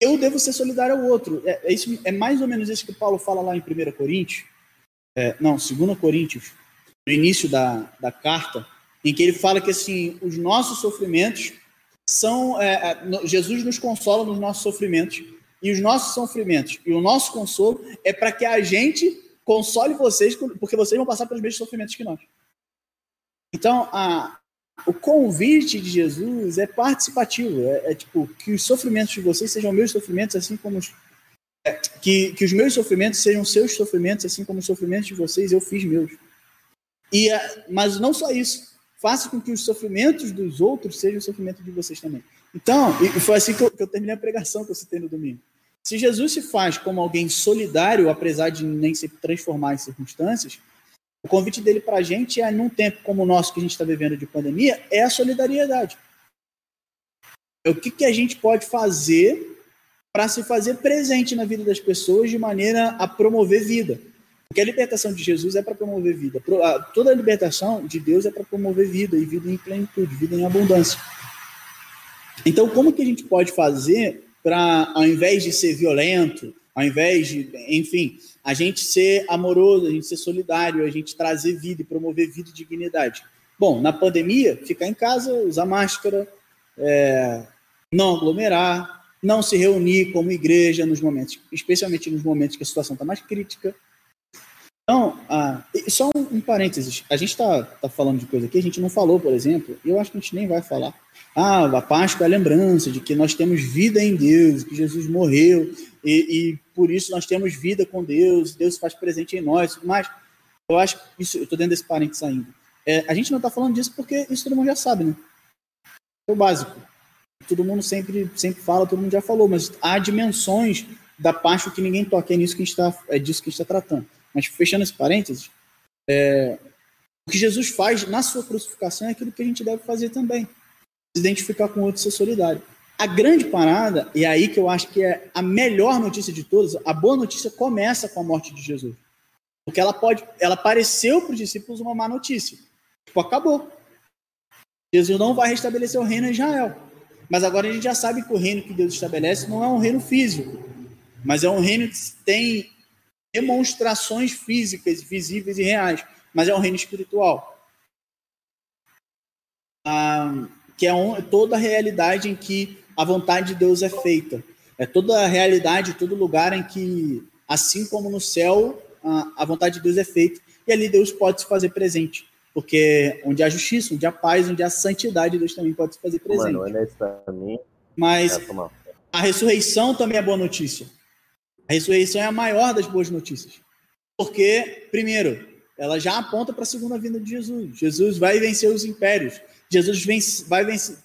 eu devo ser solidário ao outro. É, é, isso, é mais ou menos isso que Paulo fala lá em 1 Coríntios, é, não, 2 Coríntios, no início da, da carta, em que ele fala que assim, os nossos sofrimentos são. É, é Jesus nos consola nos nossos sofrimentos, e os nossos sofrimentos e o nosso consolo é para que a gente console vocês, porque vocês vão passar pelos mesmos sofrimentos que nós. Então, a, o convite de Jesus é participativo, é, é, tipo que os sofrimentos de vocês sejam meus sofrimentos, assim como os, que, que os meus sofrimentos sejam seus sofrimentos, assim como os sofrimentos de vocês eu fiz meus. E, é, mas não só isso, faça com que os sofrimentos dos outros sejam o sofrimento de vocês também. Então, e foi assim que eu, que eu terminei a pregação que eu citei no domingo. Se Jesus se faz como alguém solidário, apesar de nem se transformar em circunstâncias, o convite dele para a gente é, num tempo como o nosso que a gente está vivendo de pandemia, é a solidariedade. É o que, que a gente pode fazer para se fazer presente na vida das pessoas de maneira a promover vida. Porque a libertação de Jesus é para promover vida. Toda a libertação de Deus é para promover vida, e vida em plenitude, vida em abundância. Então, como que a gente pode fazer para, ao invés de ser violento, ao invés de, enfim, a gente ser amoroso, a gente ser solidário, a gente trazer vida e promover vida e dignidade? Bom, na pandemia, ficar em casa, usar máscara, é, não aglomerar, não se reunir como igreja nos momentos, especialmente nos momentos que a situação está mais crítica. Então, ah, só um, um, parênteses, a gente está tá falando de coisa aqui, a gente não falou, por exemplo, eu acho que a gente nem vai falar. Ah, a Páscoa é a lembrança de que nós temos vida em Deus, que Jesus morreu, e, e por isso nós temos vida com Deus, Deus faz presente em nós, mas eu acho que isso, eu estou dentro desse parênteses ainda. É, a gente não está falando disso porque isso todo mundo já sabe, né? É o básico todo mundo sempre, sempre fala, todo mundo já falou, mas há dimensões da parte que ninguém toca, é, nisso que a gente tá, é disso que a gente está tratando. Mas fechando esse parênteses, é, o que Jesus faz na sua crucificação é aquilo que a gente deve fazer também. Se identificar com o outro e ser solidário. A grande parada, e é aí que eu acho que é a melhor notícia de todas, a boa notícia começa com a morte de Jesus. Porque ela pode, ela pareceu para os discípulos uma má notícia. Tipo, acabou. Jesus não vai restabelecer o reino em Israel. Mas agora a gente já sabe que o reino que Deus estabelece não é um reino físico, mas é um reino que tem demonstrações físicas, visíveis e reais, mas é um reino espiritual. Ah, que é um, toda a realidade em que a vontade de Deus é feita. É toda a realidade, todo lugar em que, assim como no céu, a, a vontade de Deus é feita. E ali Deus pode se fazer presente. Porque onde há justiça, onde há paz, onde há santidade, Deus também pode se fazer presente. Mano, honestamente. Mas é, a ressurreição também é boa notícia. A ressurreição é a maior das boas notícias. Porque, primeiro, ela já aponta para a segunda vinda de Jesus. Jesus vai vencer os impérios. Jesus vence, vai vencer.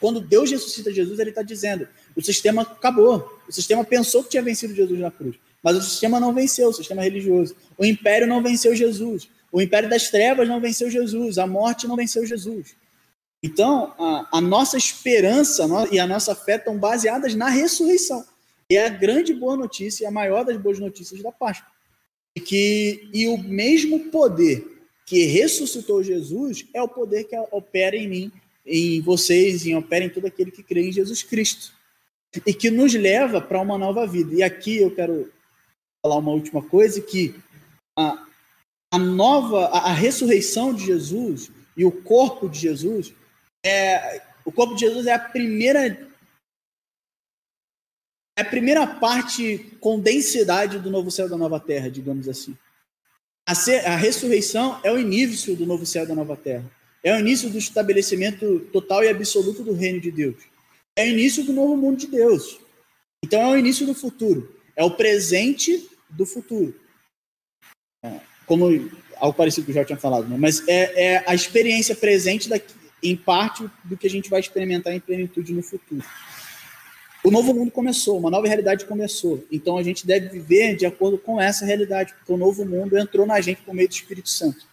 Quando Deus ressuscita Jesus, ele está dizendo: o sistema acabou. O sistema pensou que tinha vencido Jesus na cruz. Mas o sistema não venceu, o sistema religioso. O império não venceu Jesus. O império das trevas não venceu Jesus, a morte não venceu Jesus. Então, a, a nossa esperança e a nossa fé estão baseadas na ressurreição. E é a grande boa notícia, a maior das boas notícias da Páscoa. E, que, e o mesmo poder que ressuscitou Jesus é o poder que opera em mim em vocês, em opera em todo aquele que crê em Jesus Cristo. E que nos leva para uma nova vida. E aqui eu quero falar uma última coisa, que a, a nova, a, a ressurreição de Jesus e o corpo de Jesus, é, o corpo de Jesus é a primeira é a primeira parte com densidade do novo céu da nova terra, digamos assim. A, ser, a ressurreição é o início do novo céu da nova terra. É o início do estabelecimento total e absoluto do reino de Deus. É o início do novo mundo de Deus. Então é o início do futuro. É o presente do futuro. Como algo parecido que eu já tinha falado, né? mas é, é a experiência presente daqui, em parte do que a gente vai experimentar em plenitude no futuro. O novo mundo começou, uma nova realidade começou. Então a gente deve viver de acordo com essa realidade, porque o novo mundo entrou na gente por meio do Espírito Santo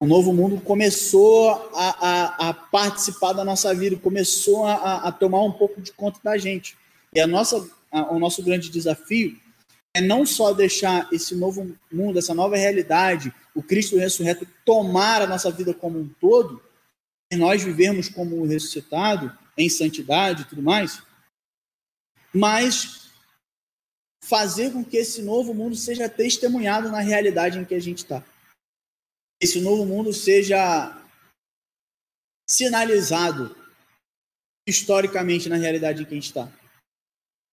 o novo mundo começou a, a, a participar da nossa vida, começou a, a, tomar um pouco de conta da gente. E a nossa, o nosso grande desafio é não só deixar esse novo mundo, essa nova realidade, o Cristo ressurreto tomar a nossa vida como um todo, e nós vivermos como ressuscitado, em santidade e tudo mais, mas fazer com que esse novo mundo seja testemunhado na realidade em que a gente está esse novo mundo seja sinalizado historicamente na realidade em que a gente está.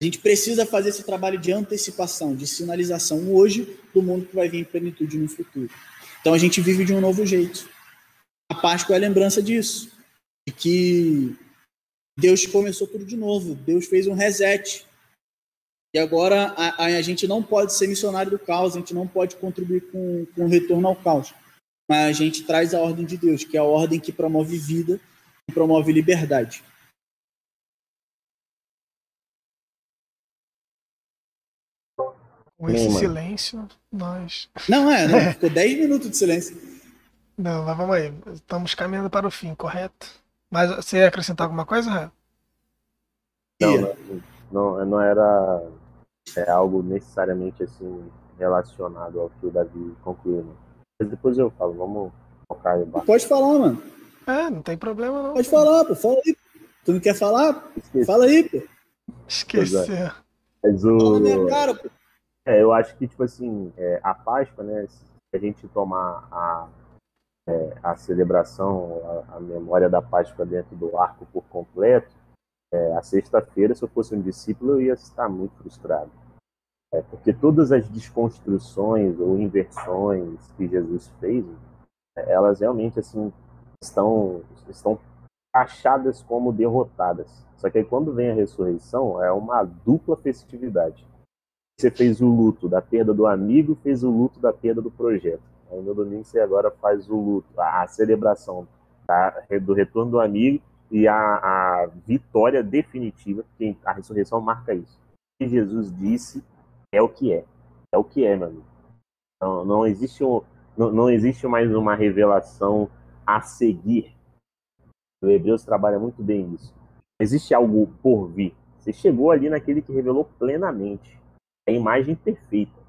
A gente precisa fazer esse trabalho de antecipação, de sinalização hoje do mundo que vai vir em plenitude no futuro. Então a gente vive de um novo jeito. A Páscoa é a lembrança disso, de que Deus começou tudo de novo, Deus fez um reset. E agora a, a, gente não pode ser missionário do caos, a gente não pode contribuir com, com o retorno ao caos mas a gente traz a ordem de Deus, que é a ordem que promove vida e promove liberdade. Com esse silêncio, nós. Não, é, não, ficou 10 minutos de silêncio. Não, mas vamos aí. Estamos caminhando para o fim, correto? Mas você ia acrescentar alguma coisa? Não, não, não era é, algo necessariamente assim relacionado ao que o Davi concluiu. Mas depois eu falo, vamos focar aí. Pode falar, mano. É, não tem problema não. Pode falar, pô, fala aí. Tu não quer falar? Esqueci. Fala aí, pô. Esqueceu. Mas o... Fala minha cara, pô. É, eu acho que, tipo assim, é, a Páscoa, né, se a gente tomar a, é, a celebração, a, a, memória da Páscoa dentro do arco por completo, é, a sexta-feira, se eu fosse um discípulo, eu ia estar muito frustrado. É, porque todas as desconstruções ou inversões que Jesus fez, elas realmente assim estão estão achadas como derrotadas. Só que aí quando vem a ressurreição, é uma dupla festividade. Você fez o luto da perda do amigo, fez o luto da perda do projeto. Aí no domingo você agora faz o luto, a celebração tá? do retorno do amigo e a, a vitória definitiva, que a ressurreição marca isso. E Jesus disse é o que é. É o que é, meu amigo. Não, não, existe, um, não, não existe mais uma revelação a seguir. O Hebreus trabalha muito bem isso. Existe algo por vir. Você chegou ali naquele que revelou plenamente. A imagem perfeita.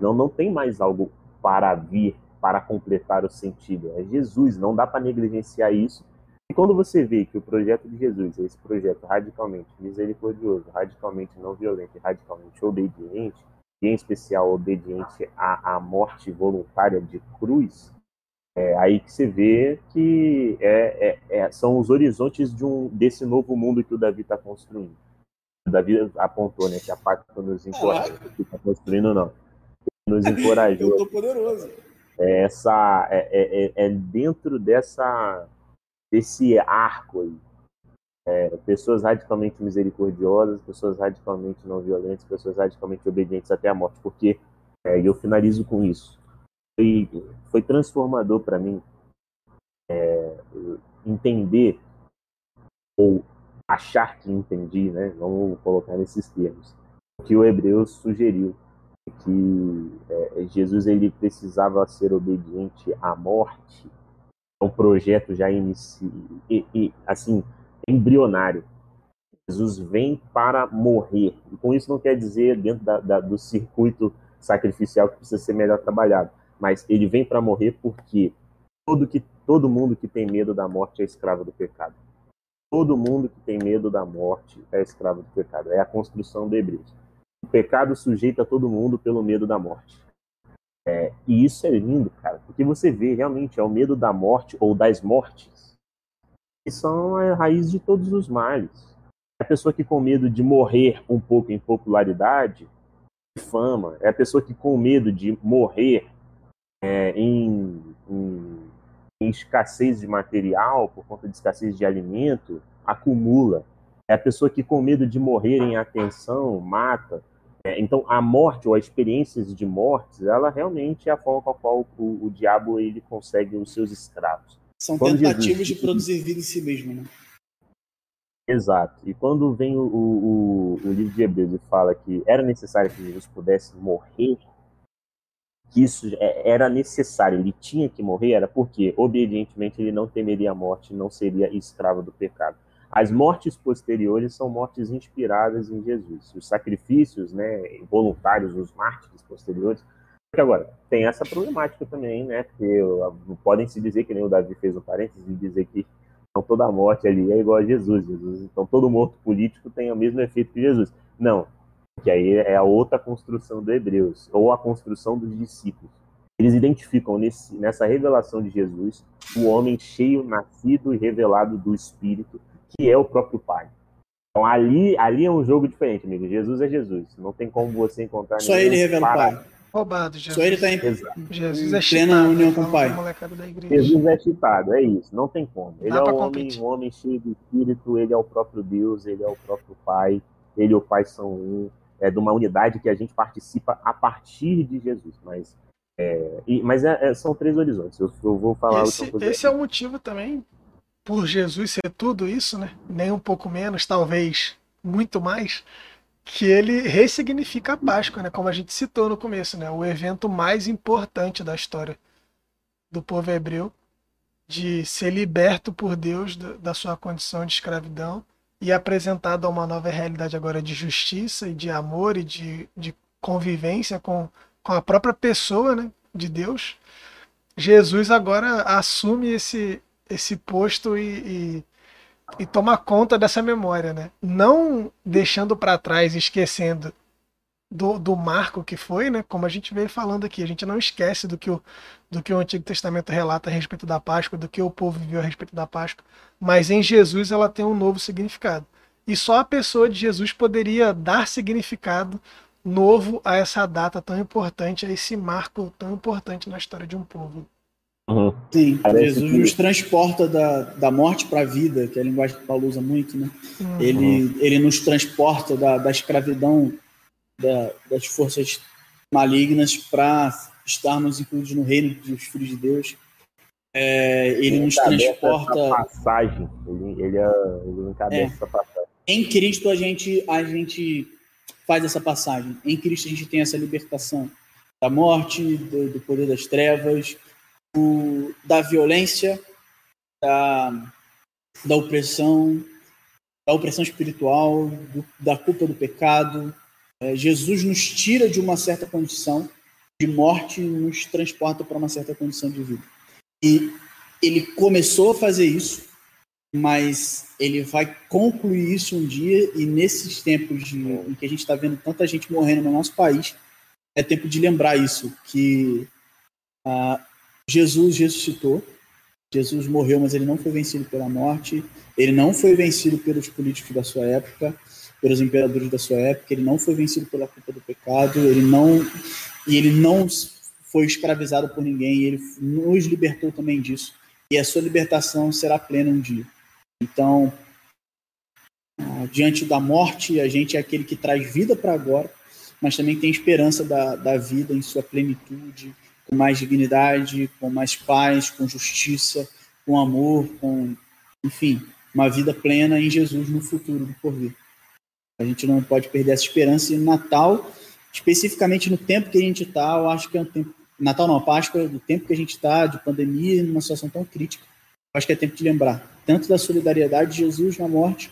Não, não tem mais algo para vir, para completar o sentido. É Jesus, não dá para negligenciar isso. E quando você vê que o projeto de Jesus é esse projeto radicalmente misericordioso, radicalmente não violento e radicalmente obediente, em especial obediente à, à morte voluntária de cruz, é aí que você vê que é, é, é, são os horizontes de um, desse novo mundo que o Davi está construindo. Davi apontou, né, que a que nos encoraja, que está construindo não, nos encorajou. Eu tô poderoso. É essa é, é, é, é dentro dessa desse arco aí é, pessoas radicalmente misericordiosas, pessoas radicalmente não violentas, pessoas radicalmente obedientes até a morte, porque é, eu finalizo com isso. Foi, foi transformador para mim é, entender ou achar que entendi, né? Vamos colocar nesses termos. O que o Hebreu sugeriu que é, Jesus ele precisava ser obediente à morte. É um projeto já inicia e, e assim embrionário. Jesus vem para morrer. E com isso não quer dizer dentro da, da, do circuito sacrificial que precisa ser melhor trabalhado, mas ele vem para morrer porque tudo que todo mundo que tem medo da morte é escravo do pecado. Todo mundo que tem medo da morte é escravo do pecado. É a construção de Hebreus. O pecado sujeita todo mundo pelo medo da morte. É, e isso é lindo, cara, porque você vê realmente é o medo da morte ou das mortes que são a raiz de todos os males. É a pessoa que com medo de morrer um pouco em popularidade, fama, é a pessoa que com medo de morrer é, em, em, escassez de material, por conta de escassez de alimento, acumula. É a pessoa que com medo de morrer em atenção, mata. É, então, a morte ou as experiências de mortes, ela realmente é a forma com a qual o, o diabo ele consegue os seus escravos. São Quando tentativas Jesus... de produzir vida em si mesmo, né? Exato. E quando vem o, o, o, livro de Hebreus e fala que era necessário que Jesus pudesse morrer, que isso é, era necessário, ele tinha que morrer, era porque, obedientemente, ele não temeria a morte, não seria escravo do pecado. As mortes posteriores são mortes inspiradas em Jesus. Os sacrifícios né, voluntários, os mártires posteriores. Porque agora, tem essa problemática também, né? Porque podem se dizer, que nem o Davi fez um parênteses, e dizer que então toda morte ali é igual a Jesus. Jesus. Então todo morto político tem o mesmo efeito que Jesus. Não, que aí é a outra construção do Hebreus, ou a construção dos discípulos. Eles identificam nesse, nessa revelação de Jesus o homem cheio, nascido e revelado do Espírito, que é o próprio Pai. Então ali, ali é um jogo diferente, amigo. Jesus é Jesus. Não tem como você encontrar. Só ele revela o Pai. Roubado, Jesus. Só ele está em, Jesus é plena união com o Pai. Jesus é chitado, é isso. Não tem como. Ele Dá é um homem, um homem cheio de Espírito. Ele é o próprio Deus. Ele é o próprio Pai. Ele e o Pai são um. É de uma unidade que a gente participa a partir de Jesus. Mas é, e, mas é, é, são três horizontes. Eu, eu vou falar esse, esse é o motivo também por Jesus ser tudo isso, né? Nem um pouco menos, talvez muito mais, que ele ressignifica a Páscoa, né? Como a gente citou no começo, né? O evento mais importante da história do povo hebreu de ser liberto por Deus da sua condição de escravidão e apresentado a uma nova realidade agora de justiça e de amor e de, de convivência com, com a própria pessoa né, de Deus. Jesus agora assume esse, esse posto e, e e tomar conta dessa memória, né? Não deixando para trás, esquecendo do, do marco que foi, né? Como a gente veio falando aqui, a gente não esquece do que o, do que o Antigo Testamento relata a respeito da Páscoa, do que o povo viveu a respeito da Páscoa, mas em Jesus ela tem um novo significado. E só a pessoa de Jesus poderia dar significado novo a essa data tão importante, a esse marco tão importante na história de um povo. Uhum. Sim, Parece Jesus que... nos transporta da, da morte para a vida, que é a linguagem que Paulo usa muito, né? Uhum. Ele, ele nos transporta da, da escravidão da, das forças malignas para estarmos incluídos no reino dos filhos de Deus. É, ele, ele nos transporta. passagem, ele, ele, é, ele encabeça é. essa passagem. Em Cristo a gente, a gente faz essa passagem. Em Cristo a gente tem essa libertação da morte, do, do poder das trevas, do, da violência, da, da opressão, da opressão espiritual, do, da culpa do pecado. É, Jesus nos tira de uma certa condição de morte e nos transporta para uma certa condição de vida. E ele começou a fazer isso, mas ele vai concluir isso um dia, e nesses tempos de, em que a gente está vendo tanta gente morrendo no nosso país, é tempo de lembrar isso, que uh, Jesus ressuscitou. Jesus morreu, mas ele não foi vencido pela morte. Ele não foi vencido pelos políticos da sua época, pelos imperadores da sua época. Ele não foi vencido pela culpa do pecado. Ele não e ele não foi escravizado por ninguém. Ele nos libertou também disso. E a sua libertação será plena um dia. Então, ah, diante da morte, a gente é aquele que traz vida para agora, mas também tem esperança da, da vida em sua plenitude, com mais dignidade, com mais paz, com justiça, com amor, com, enfim, uma vida plena em Jesus no futuro do porvir. A gente não pode perder essa esperança e Natal, especificamente no tempo que a gente está, eu acho que é um tempo, Natal não, Páscoa, do tempo que a gente está, de pandemia, numa situação tão crítica, eu acho que é tempo de lembrar tanto da solidariedade de Jesus na morte,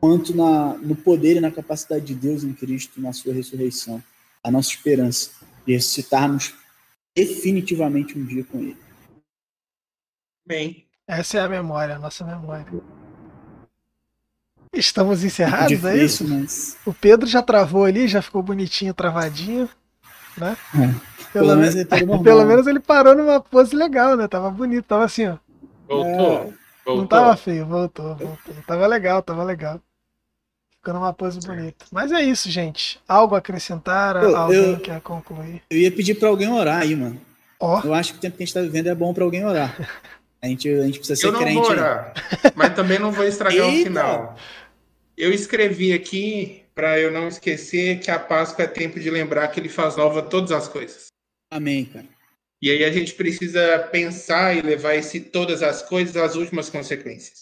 quanto na, no poder e na capacidade de Deus em Cristo na sua ressurreição. A nossa esperança de ressuscitarmos definitivamente um dia com ele. Amém. Essa é a memória, a nossa memória. Estamos encerrados, Difícil, é isso? mas. O Pedro já travou ali, já ficou bonitinho, travadinho, né? É. Pelo menos ele pelo menos ele parou numa pose legal, né? Tava bonito, tava assim, ó. Voltou. Voltou. Não tava feio, voltou, voltou. Tava legal, tava legal. Ficou numa pose bonita. Mas é isso, gente. Algo a acrescentar? Eu- Alguém eu- quer concluir? Eu ia pedir pra alguém orar aí, mano. Ó, Eu acho que o tempo que a gente tá vivendo é bom pra alguém orar. A gente, a gente precisa ser Eu não crente. vou aí. orar, mas também não vou estragar o final. Eu escrevi aqui para eu não esquecer que a Páscoa é tempo de lembrar que ele faz nova todas as coisas. Amém, cara. E aí a gente precisa pensar e levar esse todas as coisas às últimas consequências.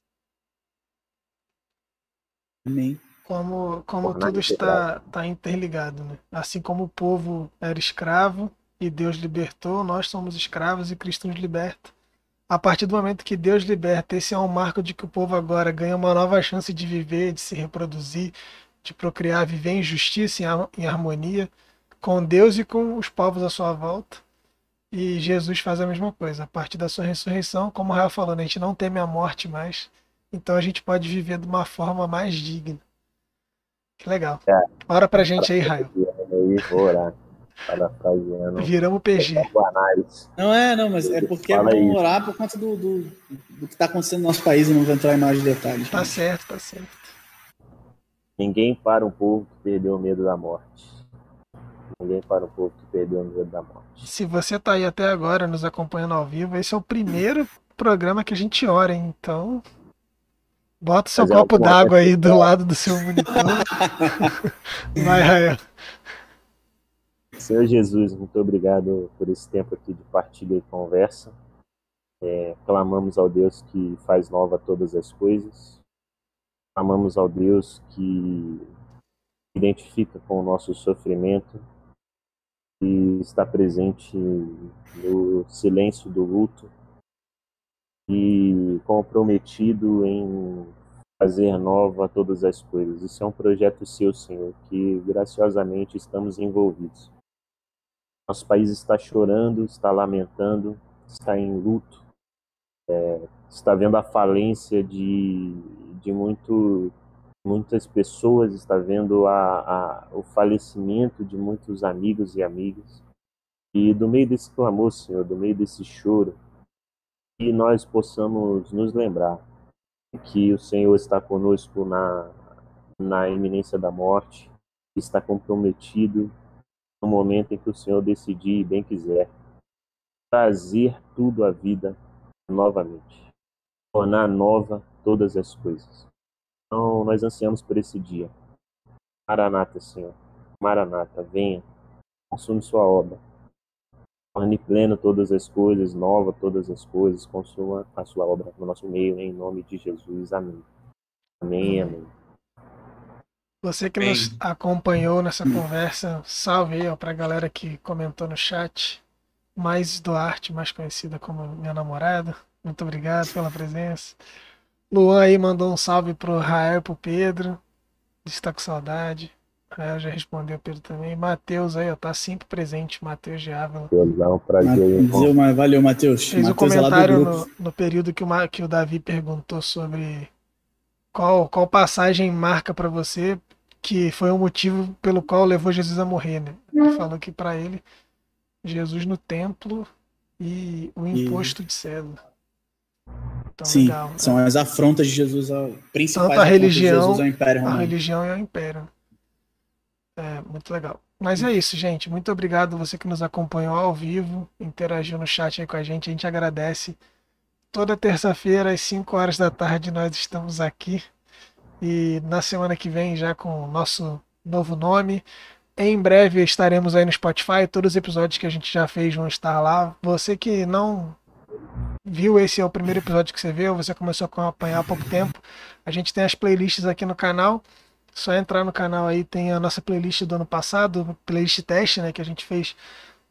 Amém. como, como tudo está, está interligado, né? Assim como o povo era escravo e Deus libertou, nós somos escravos e Cristo nos liberta. A partir do momento que Deus liberta, esse é um marco de que o povo agora ganha uma nova chance de viver, de se reproduzir, de procriar, viver em justiça, em har- em harmonia com Deus e com os povos à sua volta. E Jesus faz a mesma coisa. A partir da sua ressurreição, como o Rael falou, né, a gente não teme a morte mais. Então a gente pode viver de uma forma mais digna. Que legal. É. Ora pra gente aí, Rael. Aí, vou orar. Parafraseando. Viramos PG. Não é, não, mas é porque é Fala bom orar por conta do, do, do que tá acontecendo no nosso país e não vou entrar em mais detalhes. Tá certo, tá certo. Ninguém para um povo que perdeu o medo da morte. Ninguém para um povo que perdeu o medo da morte. Se você tá aí até agora nos acompanhando ao vivo, esse é o primeiro programa que a gente ora, hein? Então. Bota o seu Fazer copo alguma d'água aí do lado do seu monitor. Vai, Rael. Senhor Jesus, muito obrigado por esse tempo aqui de partilha e conversa. É, clamamos ao Deus que faz nova todas as coisas. Clamamos ao Deus que identifica com o nosso sofrimento e está presente no silêncio do luto e comprometido em fazer nova todas as coisas. Isso é um projeto seu, Senhor, que graciosamente estamos envolvidos. Nosso país está chorando, está lamentando, está em luto, é, está vendo a falência de, de muito, muitas pessoas, está vendo a, a, o falecimento de muitos amigos e amigas. E do meio desse clamor, Senhor, do meio desse choro, que nós possamos nos lembrar que o Senhor está conosco na, na iminência da morte, está comprometido no momento em que o Senhor decidir e bem quiser trazer tudo à vida novamente, tornar nova todas as coisas. Então, nós ansiamos por esse dia. Maranata, Senhor. Maranata, venha, consume sua obra. Torne pleno todas as coisas, nova todas as coisas, consuma a sua obra no nosso meio, em nome de Jesus. Amém. Amém, amém. Você que Bem. nos acompanhou nessa conversa, salve aí ó, pra galera que comentou no chat. Mais Duarte, mais conhecida como minha namorada. Muito obrigado pela presença. Luan aí mandou um salve pro Rael e pro Pedro. Diz que tá com saudade. Rael já respondeu Pedro também. Matheus aí, ó, tá sempre presente. Matheus de Ávila. É um prazer, uma- Valeu, Matheus. Fez o Matheus é lá do comentário grupo. no, no período que o, Ma- que o Davi perguntou sobre qual, qual passagem marca pra você que foi o motivo pelo qual levou Jesus a morrer, né? Ele falou que pra ele Jesus no templo e o E- imposto de cédula. Então, Sim, legal. né? são as afrontas de Jesus, ao, principais Tanto a religião, Jesus ao Império a Romano. religião e o império. É, muito legal. Mas é isso, gente. Muito obrigado você que nos acompanhou ao vivo, interagiu no chat aí com a gente. A gente agradece. Toda terça-feira, às 5 horas da tarde, nós estamos aqui. E na semana que vem, já com o nosso novo nome. Em breve estaremos aí no Spotify. Todos os episódios que a gente já fez vão estar lá. Você que não viu, esse é o primeiro episódio que você viu, você começou a acompanhar há pouco tempo. A gente tem as playlists aqui no canal. Só entrar no canal aí, tem a nossa playlist do ano passado, playlist teste, né? Que a gente fez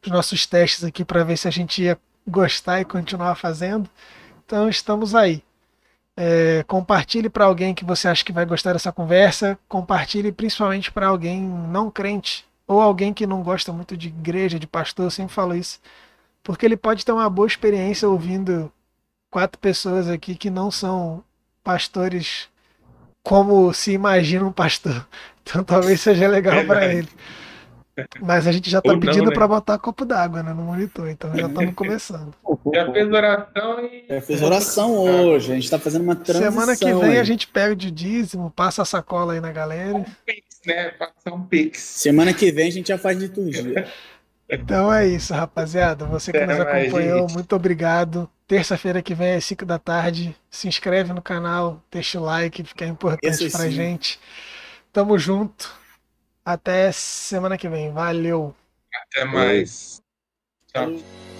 os nossos testes aqui para ver se a gente ia gostar e continuar fazendo. Então estamos aí. É, compartilhe para alguém que você acha que vai gostar dessa conversa. Compartilhe principalmente para alguém não crente ou alguém que não gosta muito de igreja, de pastor. Eu sempre falo isso, porque ele pode ter uma boa experiência ouvindo quatro pessoas aqui que não são pastores como se imagina um pastor. Então talvez seja legal para ele. Mas a gente já tá Ou não, pedindo né? para botar copo d'água né, no monitor, então já estamos começando. Já fez oração e. É, fez oração hoje, a gente tá fazendo uma transição. Semana que vem aí. a gente pega o dízimo, passa a sacola aí na galera. Pix, né? Passar um Pix. Semana que vem a gente já faz liturgia. Então é isso, rapaziada. Você que Até nos acompanhou, gente. muito obrigado. Terça-feira que vem às 5 da tarde. Se inscreve no canal, deixa o like, fica importante Esse pra sim. gente. Tamo junto. Até semana que vem. Valeu. Até mais. Tchau.